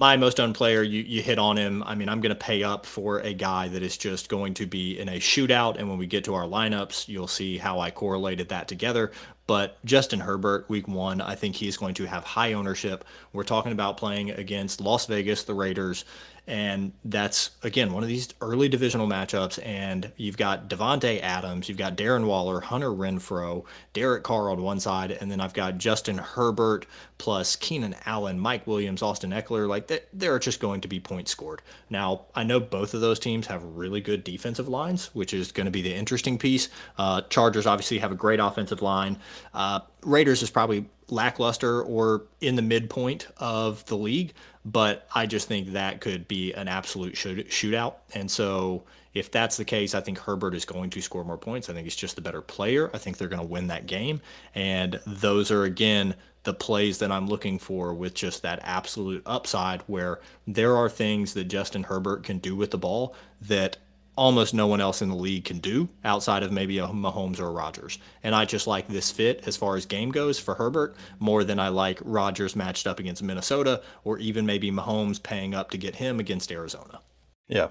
my most owned player, you, you hit on him. I mean, I'm going to pay up for a guy that is just going to be in a shootout. And when we get to our lineups, you'll see how I correlated that together. But Justin Herbert, week one, I think he's going to have high ownership. We're talking about playing against Las Vegas, the Raiders, and that's again one of these early divisional matchups. And you've got Davante Adams, you've got Darren Waller, Hunter Renfrow, Derek Carr on one side, and then I've got Justin Herbert plus Keenan Allen, Mike Williams, Austin Ekeler. Like there are just going to be points scored. Now I know both of those teams have really good defensive lines, which is going to be the interesting piece. Uh, Chargers obviously have a great offensive line. Uh, Raiders is probably lackluster or in the midpoint of the league, but I just think that could be an absolute shoot, shootout. And so if that's the case, I think Herbert is going to score more points. I think he's just the better player. I think they're going to win that game. And those are, again, the plays that I'm looking for with just that absolute upside where there are things that Justin Herbert can do with the ball that almost no one else in the league can do outside of maybe a Mahomes or a Rodgers. And I just like this fit as far as game goes for Herbert more than I like Rodgers matched up against Minnesota or even maybe Mahomes paying up to get him against Arizona. Yeah.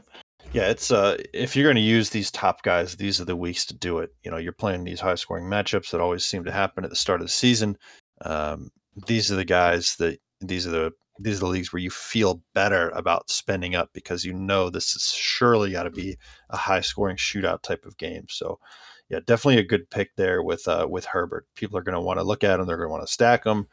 Yeah, it's uh if you're going to use these top guys, these are the weeks to do it. You know, you're playing these high scoring matchups that always seem to happen at the start of the season. Um, these are the guys that these are the these are the leagues where you feel better about spending up because you know this is surely got to be a high scoring shootout type of game. So, yeah, definitely a good pick there with uh, with Herbert. People are going to want to look at him. They're going to want to stack him.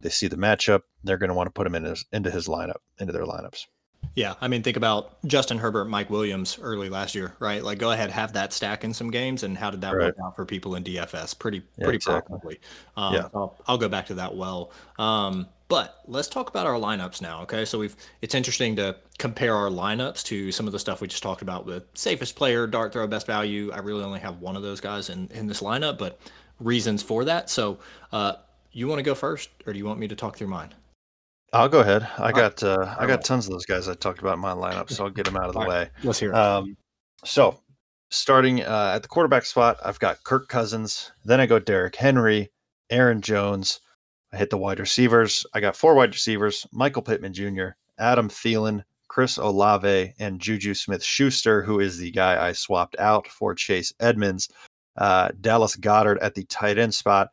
They see the matchup. They're going to want to put him in his, into his lineup, into their lineups. Yeah, I mean, think about Justin Herbert, Mike Williams early last year, right? Like, go ahead, have that stack in some games, and how did that right. work out for people in DFS? Pretty, yeah, pretty exactly. profitably. Um, yeah, I'll, I'll, go back to that well. Um, but let's talk about our lineups now. Okay, so we've it's interesting to compare our lineups to some of the stuff we just talked about with safest player, dart throw, best value. I really only have one of those guys in in this lineup, but reasons for that. So, uh, you want to go first, or do you want me to talk through mine? I'll go ahead. I got uh, I got tons of those guys I talked about in my lineup, so I'll get them out of the way. Let's hear it. Um, so starting uh, at the quarterback spot, I've got Kirk Cousins. Then I go Derrick Henry, Aaron Jones. I hit the wide receivers. I got four wide receivers: Michael Pittman Jr., Adam Thielen, Chris Olave, and Juju Smith Schuster, who is the guy I swapped out for Chase Edmonds. Uh, Dallas Goedert at the tight end spot.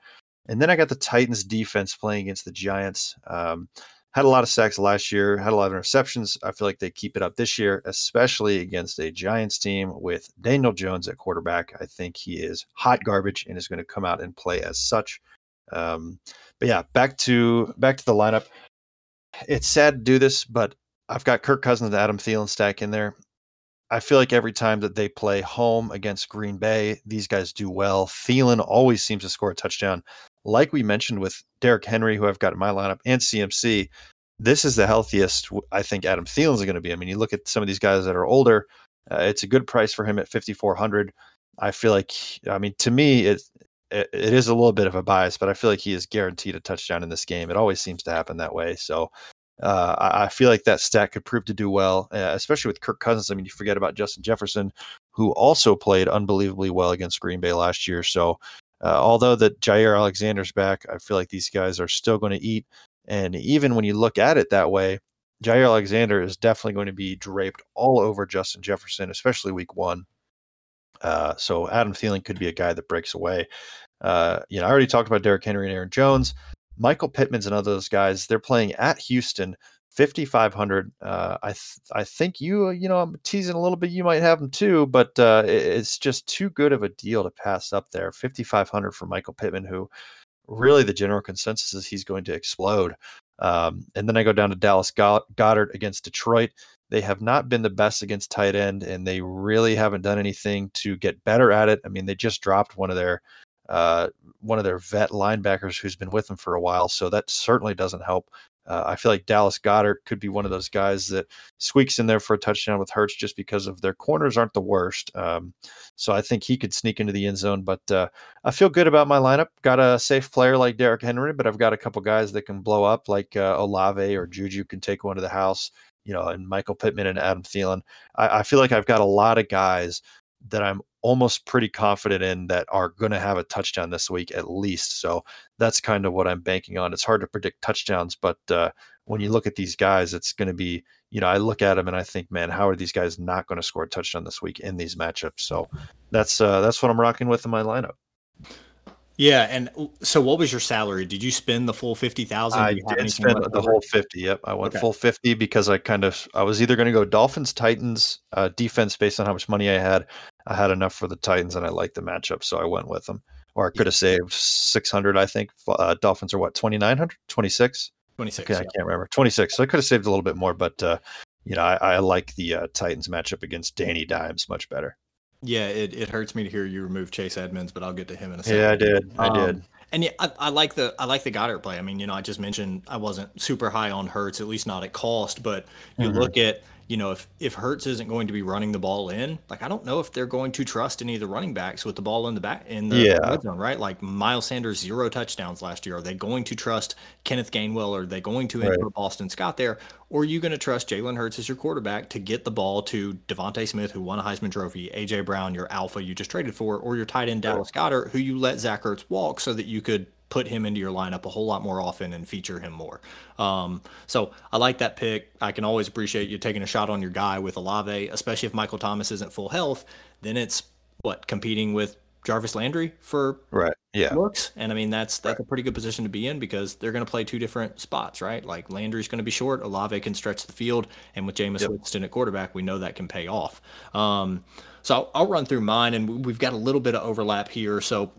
And then I got the Titans defense playing against the Giants. Um, had a lot of sacks last year, had a lot of interceptions. I feel like they keep it up this year, especially against a Giants team with Daniel Jones at quarterback. I think he is hot garbage and is going to come out and play as such. Um, but yeah, back to back to the lineup. It's sad to do this, but I've got Kirk Cousins and Adam Thielen stack in there. I feel like every time that they play home against Green Bay, these guys do well. Thielen always seems to score a touchdown like we mentioned with Derrick Henry, who I've got in my lineup, and CMC, this is the healthiest I think Adam Thielen's going to be. I mean, you look at some of these guys that are older, uh, it's a good price for him at 5,400. I feel like, I mean, to me, it, it, it is a little bit of a bias, but I feel like he is guaranteed a touchdown in this game. It always seems to happen that way. So uh, I, I, feel like that stat could prove to do well, uh, especially with Kirk Cousins. I mean, you forget about Justin Jefferson, who also played unbelievably well against Green Bay last year. So uh, although that Jaire Alexander's back, I feel like these guys are still going to eat. And even when you look at it that way, Jaire Alexander is definitely going to be draped all over Justin Jefferson, especially week one. Uh, so Adam Thielen could be a guy that breaks away. Uh, you know, I already talked about Derrick Henry and Aaron Jones. Michael Pittman's another of those guys. They're playing at Houston. 5500 uh, i th- i think you uh, you know i'm teasing a little bit you might have them too but uh, it's just too good of a deal to pass up there 5500 for michael pittman who really the general consensus is he's going to explode um, and then i go down to dallas Goedert against detroit they have not been the best against tight end and they really haven't done anything to get better at it i mean they just dropped one of their uh, one of their vet linebackers who's been with them for a while so that certainly doesn't help uh, I feel like Dallas Goedert could be one of those guys that squeaks in there for a touchdown with Hurts just because of their corners aren't the worst. Um, so I think he could sneak into the end zone. But uh, I feel good about my lineup. Got a safe player like Derrick Henry, but I've got a couple guys that can blow up, like uh, Olave or Juju can take one to the house. You know, and Michael Pittman and Adam Thielen. I, I feel like I've got a lot of guys that I'm almost pretty confident in that are going to have a touchdown this week at least. So that's kind of what I'm banking on. It's hard to predict touchdowns, but uh, when you look at these guys, it's going to be, you know, I look at them and I think, man, how are these guys not going to score a touchdown this week in these matchups? So that's uh, that's what I'm rocking with in my lineup. Yeah, and so what was your salary? Did you spend the full fifty thousand? I did spend the whole fifty. Yep, I went okay. full fifty because I kind of I was either going to go Dolphins Titans uh, defense based on how much money I had. I had enough for the Titans and I liked the matchup, so I went with them. Or I could have saved six hundred. I think uh, Dolphins are what 2900 26 26 okay, yeah. I can't remember 26. So I could have saved a little bit more, but uh, you know I, I like the uh, Titans matchup against Danny Dimes much better. Yeah, it, it hurts me to hear you remove Chase Edmonds, but I'll get to him in a second. Yeah, I did. I um, did. And yeah, I, I, like the I like the Goedert play. I mean, you know, I just mentioned I wasn't super high on Hurts, at least not at cost. But you mm-hmm. look at you know, if if Hurts isn't going to be running the ball in, like I don't know if they're going to trust any of the running backs with the ball in the back in the yeah. red zone, right? Like Miles Sanders zero touchdowns last year. Are they going to trust Kenneth Gainwell? Are they going to right. Boston Scott there? Or are you going to trust Jalen Hurts as your quarterback to get the ball to DeVonta Smith, who won a Heisman Trophy, AJ Brown, your alpha you just traded for, or your tight end Dallas Goedert, who you let Zach Ertz walk so that you could put him into your lineup a whole lot more often and feature him more. Um, so I like that pick. I can always appreciate you taking a shot on your guy with Olave, especially if Michael Thomas isn't full health. Then it's what competing with Jarvis Landry for right. Yeah. looks. And I mean that's that's right. a pretty good position to be in because they're going to play two different spots, right? Like Landry's going to be short, Olave can stretch the field, and with Jameis yep. Winston at quarterback, we know that can pay off. Um, so I'll, I'll run through mine, and we've got a little bit of overlap here. So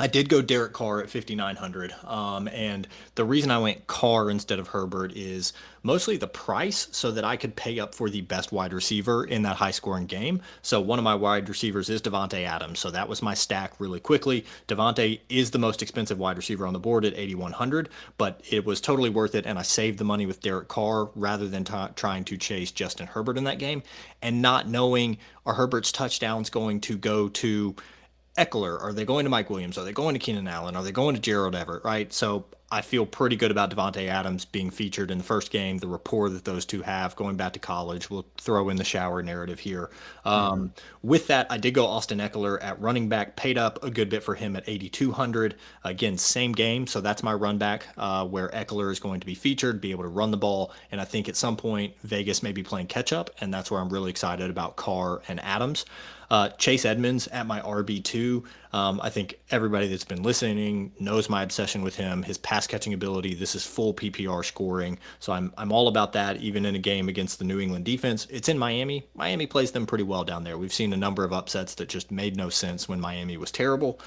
I did go Derek Carr at 5,900. Um, and the reason I went Carr instead of Herbert is mostly the price so that I could pay up for the best wide receiver in that high scoring game. So one of my wide receivers is Davante Adams. So that was my stack really quickly. Davante is the most expensive wide receiver on the board at 8,100, but it was totally worth it. And I saved the money with Derek Carr rather than t- trying to chase Justin Herbert in that game and not knowing are Herbert's touchdowns going to go to Ekeler? Are they going to Mike Williams? Are they going to Keenan Allen? Are they going to Gerald Everett? Right. So I feel pretty good about Davante Adams being featured in the first game. The rapport that those two have going back to college. We'll throw in the shower narrative here. Um, mm-hmm. With that, I did go Austin Ekeler at running back. Paid up a good bit for him at 8,200. Again, same game, so that's my run back uh, where Ekeler is going to be featured, be able to run the ball, and I think at some point Vegas may be playing catch up, and that's where I'm really excited about Carr and Adams. Uh, Chase Edmonds at my RB2. Um, I think everybody that's been listening knows my obsession with him, his pass catching ability. This is full PPR scoring. So I'm, I'm all about that, even in a game against the New England defense. It's in Miami. Miami plays them pretty well down there. We've seen a number of upsets that just made no sense when Miami was terrible.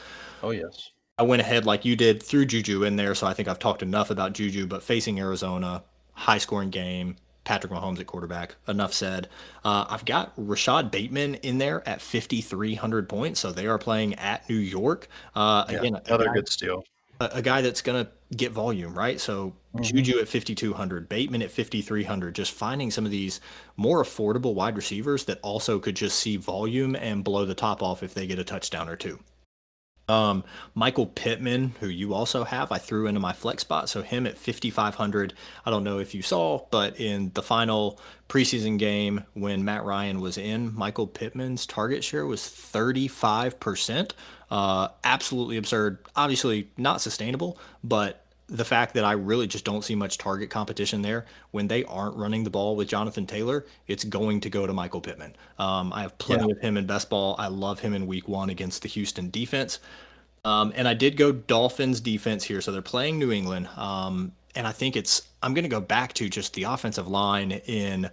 Oh, yes. I went ahead like you did, threw Juju in there. So I think I've talked enough about Juju, but facing Arizona, high scoring game, Patrick Mahomes at quarterback. Enough said. Uh, I've got Rashod Bateman in there at 5,300 points. So they are playing at New York. Uh, yeah, again, another guy, good steal. A, a guy that's going to get volume, right? So mm-hmm. Juju at 5,200, Bateman at 5,300, just finding some of these more affordable wide receivers that also could just see volume and blow the top off if they get a touchdown or two. Um, Michael Pittman, who you also have, I threw into my flex spot. So him at 5,500. I don't know if you saw, but in the final preseason game when Matt Ryan was in, Michael Pittman's target share was 35%. Uh, absolutely absurd. Obviously not sustainable, but the fact that I really just don't see much target competition there when they aren't running the ball with Jonathan Taylor, it's going to go to Michael Pittman. Um, I have plenty yeah. of him in best ball. I love him in week one against the Houston defense. Um, and I did go Dolphins defense here. So they're playing New England. Um, and I think it's, I'm going to go back to just the offensive line in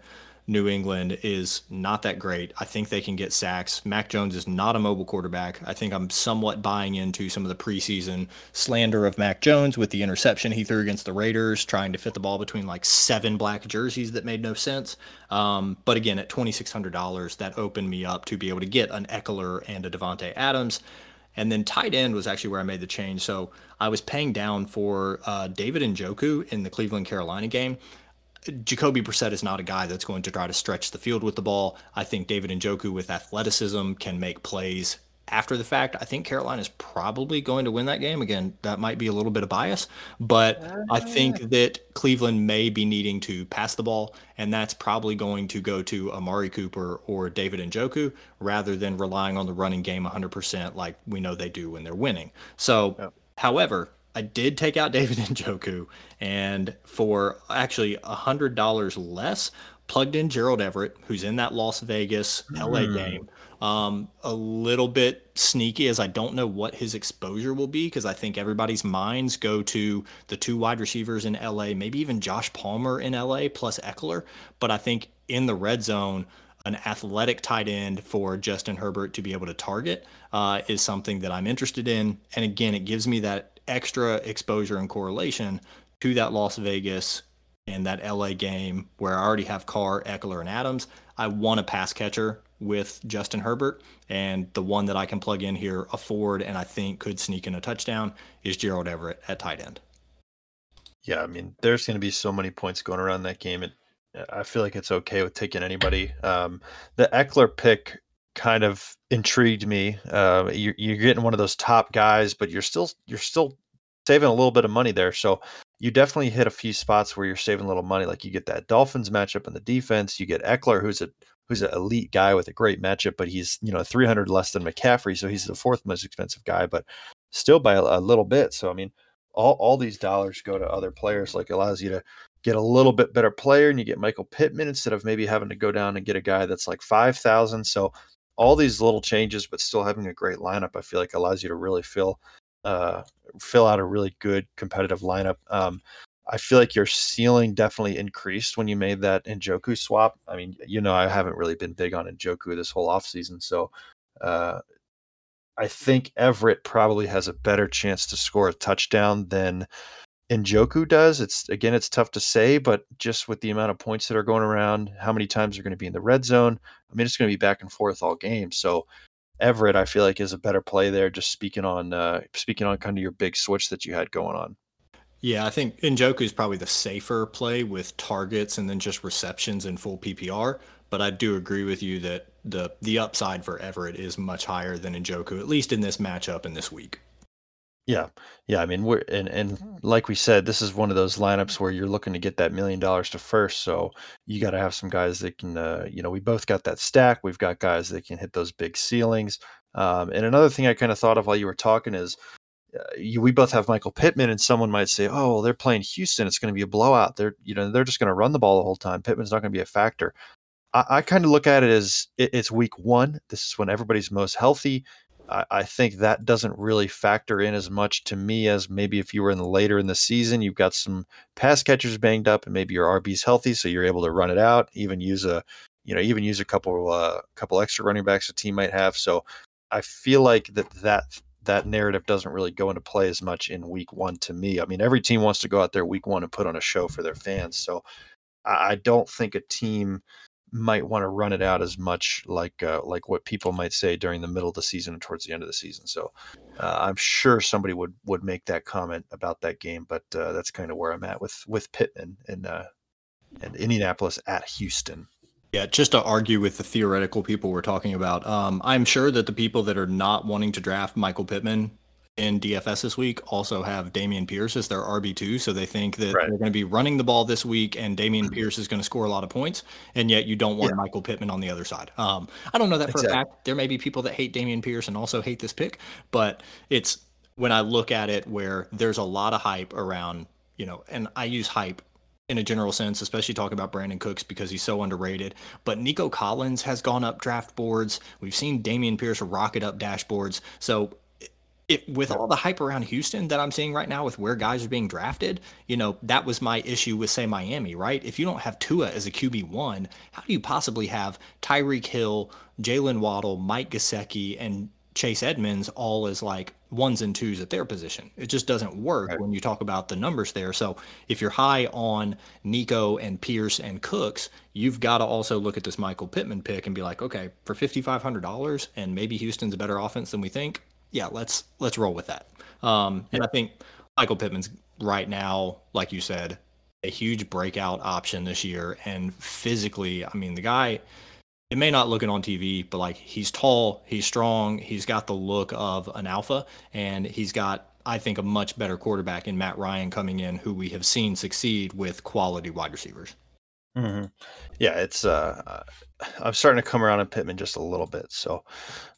New England is not that great. I think they can get sacks. Mac Jones is not a mobile quarterback. I think I'm somewhat buying into some of the preseason slander of Mac Jones with the interception he threw against the Raiders, trying to fit the ball between like seven black jerseys that made no sense. Um, but again, at $2,600, that opened me up to be able to get an Ekeler and a Davante Adams. And then tight end was actually where I made the change. So I was paying down for uh, David Njoku in the Cleveland Carolina game. Jacoby Brissett is not a guy that's going to try to stretch the field with the ball. I think David Njoku with athleticism can make plays after the fact. I think Carolina is probably going to win that game. Again, that might be a little bit of bias, but I think uh. that Cleveland may be needing to pass the ball, and that's probably going to go to Amari Cooper or David Njoku rather than relying on the running game 100% like we know they do when they're winning. So, yep. however, I did take out David Njoku, and for actually a hundred dollars less, plugged in Gerald Everett, who's in that Las Vegas LA mm. game. Um, a little bit sneaky as I don't know what his exposure will be because I think everybody's minds go to the two wide receivers in LA, maybe even Josh Palmer in LA plus Ekeler. But I think in the red zone, an athletic tight end for Justin Herbert to be able to target uh, is something that I'm interested in. And again, it gives me that extra exposure and correlation to that Las Vegas and that LA game where I already have Carr, Ekeler, and Adams. I want a pass catcher with Justin Herbert, and the one that I can plug in here, afford, and I think could sneak in a touchdown is Gerald Everett at tight end. Yeah, I mean, there's going to be so many points going around that game. It, I feel like it's okay with taking anybody. Um, the Ekeler pick kind of intrigued me. Uh, you're, you're getting one of those top guys, but you're still you're still saving a little bit of money there. So you definitely hit a few spots where you're saving a little money. Like you get that Dolphins matchup in the defense. You get Ekeler, who's a who's an elite guy with a great matchup, but he's you know 300 less than McCaffrey, so he's the fourth most expensive guy, but still by a, a little bit. So I mean, all all these dollars go to other players. Like allows you to get a little bit better player, and you get Michael Pittman instead of maybe having to go down and get a guy that's like five thousand. So all these little changes, but still having a great lineup, I feel like allows you to really fill uh, fill out a really good competitive lineup. Um, I feel like your ceiling definitely increased when you made that Njoku swap. I mean, you know, I haven't really been big on Njoku this whole offseason. So uh, I think Everett probably has a better chance to score a touchdown than Njoku does. It's again, it's tough to say, but just with the amount of points that are going around, how many times they're going to be in the red zone? I mean, it's going to be back and forth all game. So Everett, I feel like, is a better play there. Just speaking on uh, speaking on kind of your big switch that you had going on. Yeah, I think Njoku is probably the safer play with targets and then just receptions and full PPR. But I do agree with you that the the upside for Everett is much higher than Njoku, at least in this matchup and this week. Yeah, yeah. I mean, we're and and like we said, this is one of those lineups where you're looking to get that million dollars to first. So you got to have some guys that can, uh, you know, we both got that stack. We've got guys that can hit those big ceilings. Um, and another thing I kind of thought of while you were talking is uh, you, we both have Michael Pittman, and someone might say, "Oh, well, they're playing Houston. It's going to be a blowout. They're, you know, they're just going to run the ball the whole time. Pittman's not going to be a factor." I, I kind of look at it as it, it's week one. This is when everybody's most healthy. I, think that doesn't really factor in as much to me as maybe if you were in later in the season, you've got some pass catchers banged up, and maybe your RB's healthy, so you're able to run it out. Even use a, you know, even use a couple, uh, couple extra running backs a team might have. So I feel like that that that narrative doesn't really go into play as much in week one to me. I mean, every team wants to go out there week one and put on a show for their fans. So I don't think a team might want to run it out as much like uh, like what people might say during the middle of the season and towards the end of the season. So uh, I'm sure somebody would would make that comment about that game, but uh, that's kind of where I'm at with with Pittman and uh, and Indianapolis at Houston. Yeah, just to argue with the theoretical people we're talking about, um, I'm sure that the people that are not wanting to draft Michael Pittman in DFS this week also have Dameon Pierce as their RB2. So they think that right. they're going to be running the ball this week and Dameon mm-hmm. Pierce is going to score a lot of points. And yet you don't want yeah. Michael Pittman on the other side. Um, I don't know that for exactly. a fact. There may be people that hate Dameon Pierce and also hate this pick, but it's when I look at it where there's a lot of hype around, you know, and I use hype in a general sense, especially talking about Brandin Cooks because he's so underrated. But Nico Collins has gone up draft boards. We've seen Dameon Pierce rocket up dashboards. So it, with all the hype around Houston that I'm seeing right now with where guys are being drafted, you know, that was my issue with say Miami, right? If you don't have Tua as a QB one, how do you possibly have Tyreek Hill, Jaylen Waddle, Mike Gesicki, and Chase Edmonds all as like ones and twos at their position. It just doesn't work right. when you talk about the numbers there. So if you're high on Nico and Pierce and Cooks, you've got to also look at this Michael Pittman pick and be like, okay, for fifty five hundred dollars, and maybe Houston's a better offense than we think. Yeah, let's let's roll with that. Um, and I think Michael Pittman's right now, like you said, a huge breakout option this year, and physically, I mean, the guy it may not look it on TV, but like he's tall, he's strong, he's got the look of an alpha, and he's got, I think, a much better quarterback in Matt Ryan coming in, who we have seen succeed with quality wide receivers. Mm-hmm. Yeah, it's. Uh, I'm starting to come around on Pittman just a little bit, so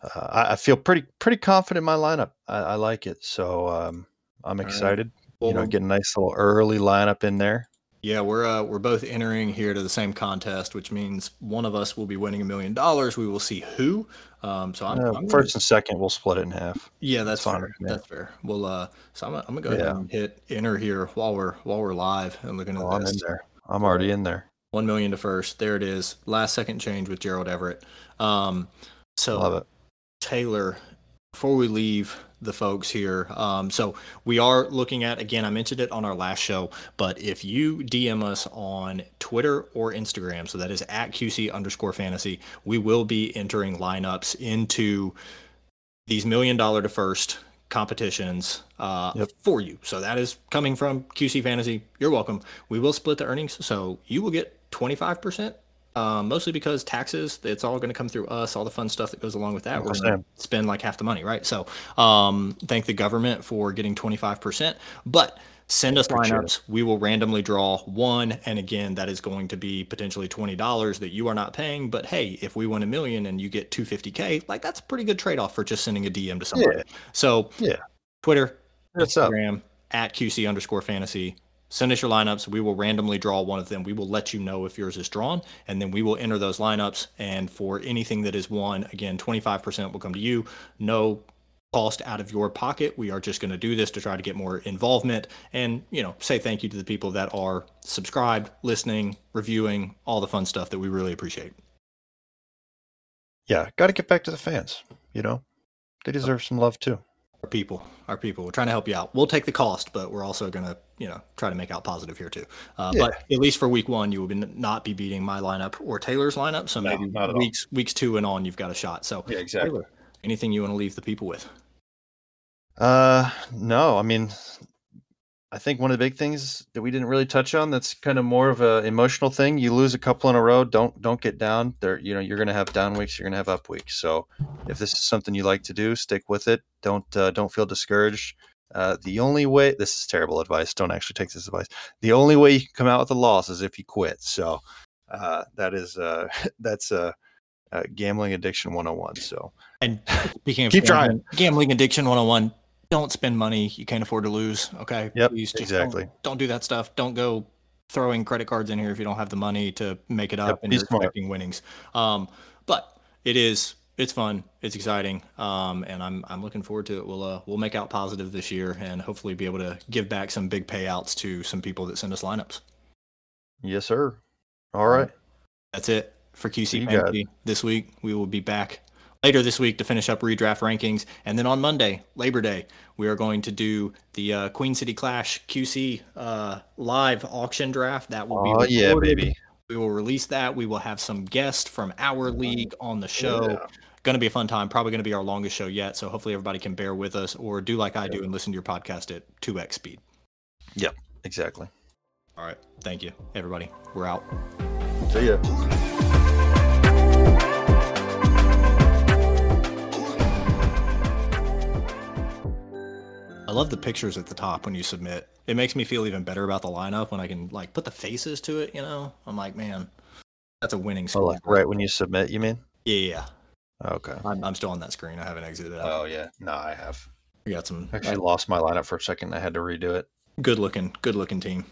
uh, I, I, feel pretty pretty confident in my lineup. I, I like it, so um, I'm excited. Right. Well, you know, get a nice little early lineup in there. Yeah, we're uh, we're both entering here to the same contest, which means one of us will be winning a million dollars. We will see who. Um, so I'm, uh, I'm 1st gonna... and second, we'll split it in half. Yeah, that's, that's fair. That's fair. Well, uh, so I'm, I'm gonna go yeah. ahead and hit enter here while we're while we're live and looking at oh, this. I'm in there. I'm already in there. One million to first. There it is. Last second change with Gerald Everett. Um, so. Taylor, before we leave the folks here. Um, so we are looking at again. I mentioned it on our last show, but if you DM us on Twitter or Instagram, so that is at QC underscore fantasy, we will be entering lineups into these million dollar to first competitions uh, yep. for you. So that is coming from QC Fantasy. You're welcome. We will split the earnings, so you will get 25% um, mostly because taxes, it's all going to come through us, all the fun stuff that goes along with that. We're going to spend like half the money, right? So um, thank the government for getting 25%. But send us lineups. We will randomly draw one. And again, that is going to be potentially $20 that you are not paying. But hey, if we win a million and you get 250K, like that's a pretty good trade off for just sending a DM to somebody. Yeah. So, yeah. Twitter, What's Instagram, up? at QC underscore fantasy Send us your lineups. We will randomly draw one of them. We will let you know if yours is drawn, and then we will enter those lineups. And for anything that is won, again, 25% will come to you. No cost out of your pocket. We are just going to do this to try to get more involvement and, you know, say thank you to the people that are subscribed, listening, reviewing, all the fun stuff that we really appreciate. Yeah, got to get back to the fans, you know. They deserve some love too. Our people, our people. We're trying to help you out. We'll take the cost, but we're also going to, you know, try to make out positive here too. Uh, yeah. But at least for week one, you will be not be beating my lineup or Taylor's lineup. So no, maybe weeks all. weeks two and on, you've got a shot. So yeah, exactly. Taylor, anything you want to leave the people with? Uh, no. I mean, I think one of the big things that we didn't really touch on that's kind of more of a emotional thing. You lose a couple in a row, don't don't get down. There, you know, you're going to have down weeks, you're going to have up weeks. So, if this is something you like to do, stick with it. Don't uh, don't feel discouraged. Uh, the only way this is terrible advice. Don't actually take this advice. The only way you can come out with a loss is if you quit. So, uh, that is uh, that's a. gambling addiction 101 so and speaking of keep trying gambling addiction 101 don't spend money you can't afford to lose. Okay. Yep. Please exactly. Don't, don't, do that stuff. Don't go throwing credit cards in here if you don't have the money to make it up yep, and you're smart. expecting winnings. Um, but it is it's fun. It's exciting. Um, and I'm I'm looking forward to it. We'll uh, we'll make out positive this year and hopefully be able to give back some big payouts to some people that send us lineups. Yes, sir. All right. That's it for QC this week. We will be back later this week to finish up redraft rankings. And then on Monday, Labor Day, we are going to do the uh, Queen City Clash QC uh, live auction draft. That will be oh yeah, baby. We will release that. We will have some guests from our league on the show. Yeah. Going to be a fun time. Probably going to be our longest show yet. So hopefully everybody can bear with us or do like I do and listen to your podcast at 2x speed. Yep, exactly. All right. Thank you, everybody. We're out. See ya. I love the pictures at the top when you submit. It makes me feel even better about the lineup when I can like put the faces to it. You know, I'm like, man, that's a winning score. Oh, like right when you submit, you mean? Yeah. Okay. I'm, I'm still on that screen. I haven't exited out. Oh yeah, no, I have. We got some. Actually, I lost my lineup for a second. I had to redo it. Good looking, good looking team.